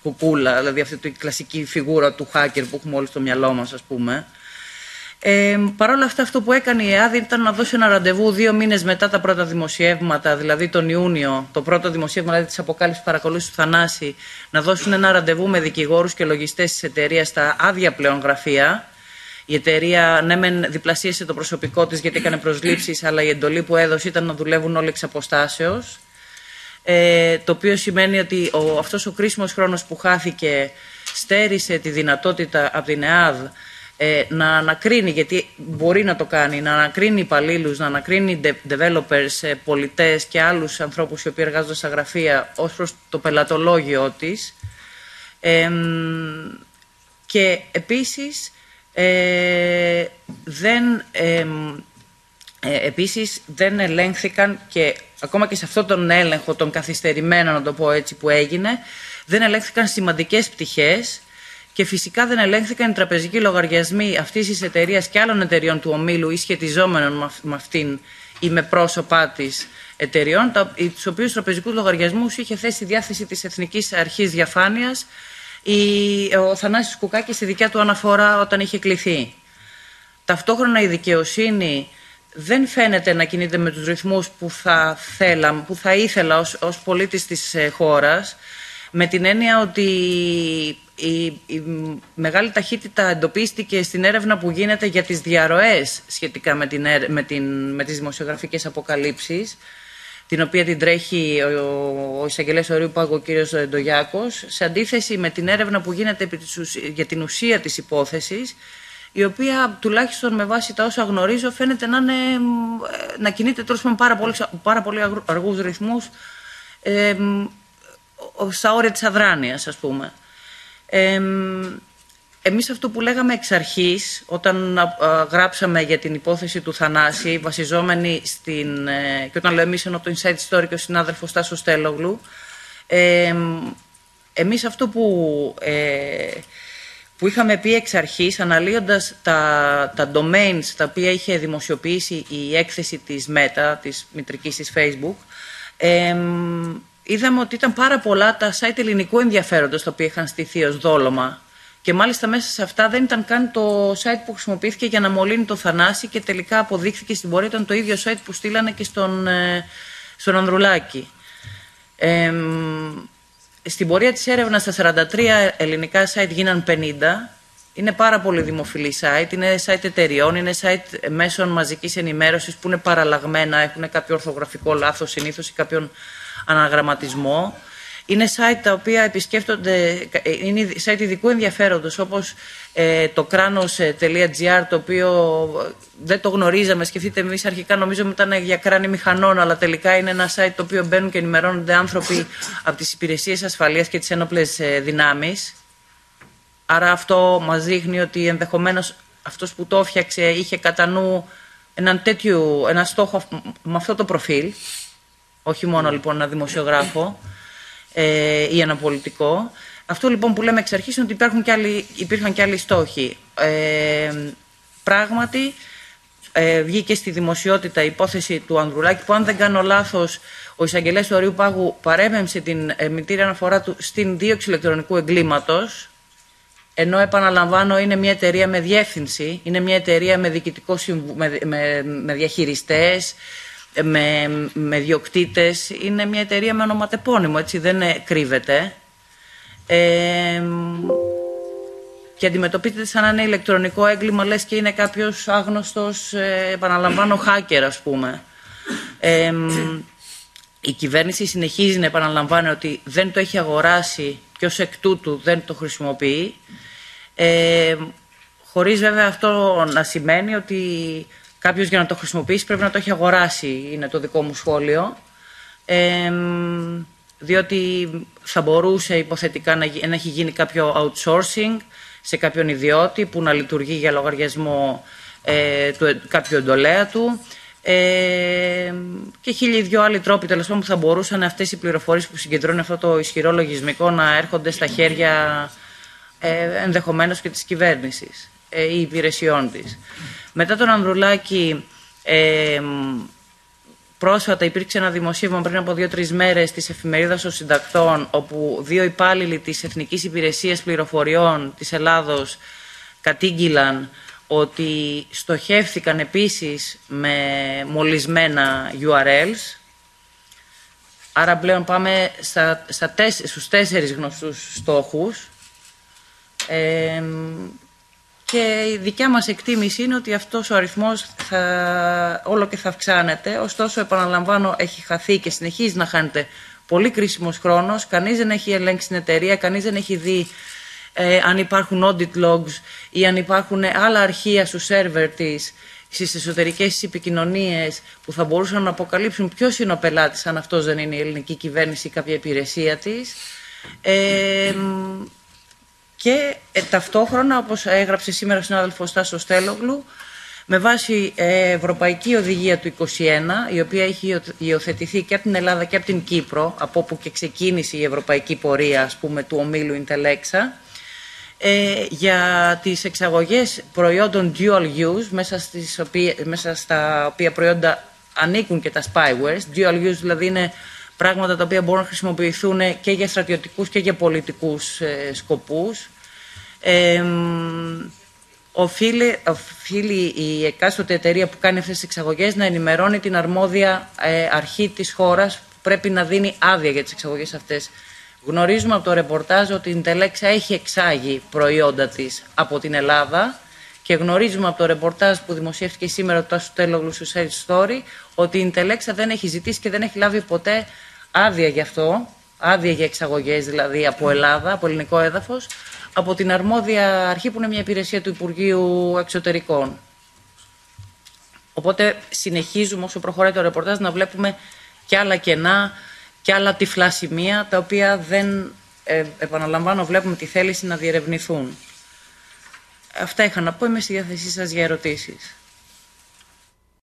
H: κουκούλα, δηλαδή αυτή η κλασική φιγούρα του hacker που έχουμε όλοι στο μυαλό μας, ας πούμε. Ε, Παρ' όλα αυτά, αυτό που έκανε η ΕΑΔ ήταν να δώσει ένα ραντεβού δύο μήνες μετά τα πρώτα δημοσιεύματα, δηλαδή τον Ιούνιο, το πρώτο δημοσίευμα δηλαδή, της αποκάλυψης παρακολούθησης του Θανάση, να δώσουν ένα ραντεβού με δικηγόρους και λογιστές της εταιρείας στα άδεια πλέον γραφεία. Η εταιρεία, ναι, μεν διπλασίασε το προσωπικό της γιατί έκανε προσλήψεις, αλλά η εντολή που έδωσε ήταν να δουλεύουν όλοι εξ αποστάσεως. Ε, το οποίο σημαίνει ότι ο, αυτός ο κρίσιμος χρόνος που χάθηκε στέρισε τη δυνατότητα από την ΕΑΔ ε, να ανακρίνει, γιατί μπορεί να το κάνει, να ανακρίνει υπαλλήλους, να ανακρίνει developers, ε, πολιτές και άλλους ανθρώπους οι οποίοι εργάζονται στα γραφεία ως προς το πελατολόγιο της. και επίσης ε, δεν, ε, επίσης δεν ελέγχθηκαν και ακόμα και σε αυτόν τον έλεγχο, τον καθυστερημένο να το πω έτσι που έγινε, δεν ελέγχθηκαν σημαντικές πτυχές και φυσικά δεν ελέγχθηκαν οι τραπεζικοί λογαριασμοί αυτής της εταιρείας και άλλων εταιριών του ομίλου ή σχετιζόμενων με αυτήν ή με πρόσωπά της εταιριών, τους οποίους τραπεζικούς λογαριασμούς είχε θέσει στη διάθεση της Εθνικής Αρχής Διαφάνειας ο Θανάσης Κουκάκης στη δικιά του αναφορά όταν είχε κληθεί. Ταυτόχρονα η δικαιοσύνη δεν φαίνεται να κινείται με τους ρυθμούς που θα, θέλαμε, που θα ήθελα ως, ως πολίτης της ε, χώρας με την έννοια ότι η, η μεγάλη ταχύτητα εντοπίστηκε στην έρευνα που γίνεται για τις διαρροές σχετικά με, την, με, την, με τις δημοσιογραφικές αποκαλύψεις την οποία την τρέχει ο, ο εισαγγελέας ορίου πάγου ο κύριος Ντογιάκος σε αντίθεση με την έρευνα που γίνεται για την ουσία της υπόθεσης η οποία τουλάχιστον με βάση τα όσα γνωρίζω φαίνεται να, είναι, να κινείται τέλος με πάρα πολύ, πάρα πολύ αργούς ρυθμούς ε, στα όρια της αδράνειας ας πούμε. Ε, εμείς αυτό που λέγαμε εξ αρχής, όταν γράψαμε για την υπόθεση του Θανάση, βασιζόμενοι στην... Ε, και όταν λέω εμείς εννοώ το Inside Story και ο συνάδελφος Τάσος Στέλογλου, ε, εμείς αυτό που, ε, που είχαμε πει εξ αρχής, αναλύοντας τα, τα domains τα οποία είχε δημοσιοποιήσει η έκθεση της Meta, της μητρικής της Facebook, ε, είδαμε ότι ήταν πάρα πολλά τα site ελληνικού ενδιαφέροντος τα οποία είχαν στηθεί ως δόλωμα και μάλιστα μέσα σε αυτά δεν ήταν καν το site που χρησιμοποιήθηκε για να μολύνει το Θανάση και τελικά αποδείχθηκε στην πορεία ήταν το ίδιο site που στείλανε και στον, ε, στον Ανδρουλάκη. Ε, στην πορεία της έρευνας στα 43 ελληνικά site γίναν 50. Είναι πάρα πολύ δημοφιλή site, είναι site εταιριών, είναι site μέσων μαζικής ενημέρωσης που είναι παραλλαγμένα, έχουν κάποιο ορθογραφικό λάθος συνήθως ή κάποιον αναγραμματισμό. Είναι site τα οποία επισκέφτονται, είναι site ειδικού ενδιαφέροντος όπως ε, το kranos.gr το οποίο δεν το γνωρίζαμε, σκεφτείτε εμείς αρχικά νομίζω ήταν για κράνη μηχανών αλλά τελικά είναι ένα site το οποίο μπαίνουν και ενημερώνονται άνθρωποι από τις υπηρεσίες ασφαλείας και τις ένοπλες ε, δυνάμεις. Άρα αυτό μας δείχνει ότι ενδεχομένως αυτός που το έφτιαξε είχε κατά νου έναν τέτοιο, ένα στόχο με αυτό το προφίλ, όχι μόνο λοιπόν ένα δημοσιογράφο ε, ή ένα πολιτικό. Αυτό λοιπόν που λέμε εξ αρχής είναι ότι υπάρχουν και άλλοι, υπήρχαν και άλλοι στόχοι. Ε, πράγματι, ε, βγήκε στη δημοσιότητα η υπόθεση του Ανδρουλάκη που αν δεν κάνω λάθος ο εισαγγελέας του Ορίου Πάγου παρέμεμψε την ε, μητήρια αναφορά του στην δίωξη ηλεκτρονικού εγκλήματος ενώ επαναλαμβάνω είναι μια εταιρεία με διεύθυνση, είναι μια εταιρεία με, διοικητικό με, με, με διαχειριστές, με, με διοκτήτες. Είναι μια εταιρεία με ονοματεπώνυμο, έτσι δεν κρύβεται. Ε, και αντιμετωπίζεται σαν να είναι ηλεκτρονικό έγκλημα, λες και είναι κάποιος άγνωστος, ε, επαναλαμβάνω, hacker ας πούμε. Ε, η κυβέρνηση συνεχίζει να επαναλαμβάνει ότι δεν το έχει αγοράσει και ως εκ τούτου δεν το χρησιμοποιεί. Ε, χωρίς βέβαια αυτό να σημαίνει ότι Κάποιος για να το χρησιμοποιήσει πρέπει να το έχει αγοράσει, είναι το δικό μου σχόλιο. Ε, διότι θα μπορούσε υποθετικά να, να έχει γίνει κάποιο outsourcing σε κάποιον ιδιώτη που να λειτουργεί για λογαριασμό ε, του, κάποιου εντολέα του ε, και χίλιοι δυο άλλοι τρόποι τέλος πάντων που θα μπορούσαν αυτές οι πληροφορίες που συγκεντρώνουν αυτό το ισχυρό λογισμικό να έρχονται στα χέρια ε, ενδεχομένως και της κυβέρνησης ε, ή υπηρεσιών της. Μετά τον Ανδρουλάκη, ε, πρόσφατα υπήρξε ένα δημοσίευμα πριν από δύο-τρεις μέρες της εφημερίδας των συντακτών, όπου δύο υπάλληλοι της Εθνικής Υπηρεσίας Πληροφοριών της Ελλάδος κατήγγυλαν ότι στοχεύθηκαν επίσης με μολυσμένα URLs. Άρα πλέον πάμε στα, στα στους τέσσερις γνωστούς στόχους. Ε, και η δικιά μας εκτίμηση είναι ότι αυτός ο αριθμός θα, όλο και θα αυξάνεται. Ωστόσο, επαναλαμβάνω, έχει χαθεί και συνεχίζει να χάνεται πολύ κρίσιμος χρόνος. Κανείς δεν έχει ελέγξει την εταιρεία, κανείς δεν έχει δει ε, αν υπάρχουν audit logs ή αν υπάρχουν άλλα αρχεία στο σερβερ της στις εσωτερικές της επικοινωνίες που θα μπορούσαν να αποκαλύψουν ποιος είναι ο πελάτης αν αυτός δεν είναι η ελληνική κυβέρνηση ή κάποια υπηρεσία της. Ε, και ε, ταυτόχρονα, όπως έγραψε σήμερα ο συνάδελφος Στάσος Στέλογλου, με βάση ε, Ευρωπαϊκή Οδηγία του 2021, η οποία έχει υιοθετηθεί και από την Ελλάδα και από την Κύπρο, από όπου και ξεκίνησε η ευρωπαϊκή πορεία, ας πούμε, του ομίλου Ιντελέξα, ε, για τις εξαγωγές προϊόντων dual use, μέσα, στις μέσα στα οποία προϊόντα ανήκουν και τα spywares. Dual use δηλαδή είναι πράγματα τα οποία μπορούν να χρησιμοποιηθούν και για στρατιωτικούς και για πολιτικούς ε, σκοπούς. Ε, οφείλει, οφείλει η εκάστοτε εταιρεία που κάνει αυτές τις εξαγωγές να ενημερώνει την αρμόδια ε, αρχή της χώρας που πρέπει να δίνει άδεια για τις εξαγωγές αυτές. Γνωρίζουμε από το ρεπορτάζ ότι η Ιντελέξα έχει εξάγει προϊόντα της από την Ελλάδα και γνωρίζουμε από το ρεπορτάζ που δημοσιεύτηκε σήμερα το Τάσου Τέλογλου στο Sales Story ότι η Ιντελέξα δεν έχει ζητήσει και δεν έχει λάβει ποτέ άδεια γι' αυτό, άδεια για εξαγωγές δηλαδή από Ελλάδα, από ελληνικό έδαφος, από την αρμόδια αρχή που είναι μια υπηρεσία του Υπουργείου Εξωτερικών. Οπότε συνεχίζουμε όσο προχωράει το ρεπορτάζ να βλέπουμε και άλλα κενά και άλλα τυφλά σημεία τα οποία δεν, ε, επαναλαμβάνω, βλέπουμε τη θέληση να διερευνηθούν. Αυτά είχα να πω. Είμαι στη διάθεσή σας για ερωτήσεις.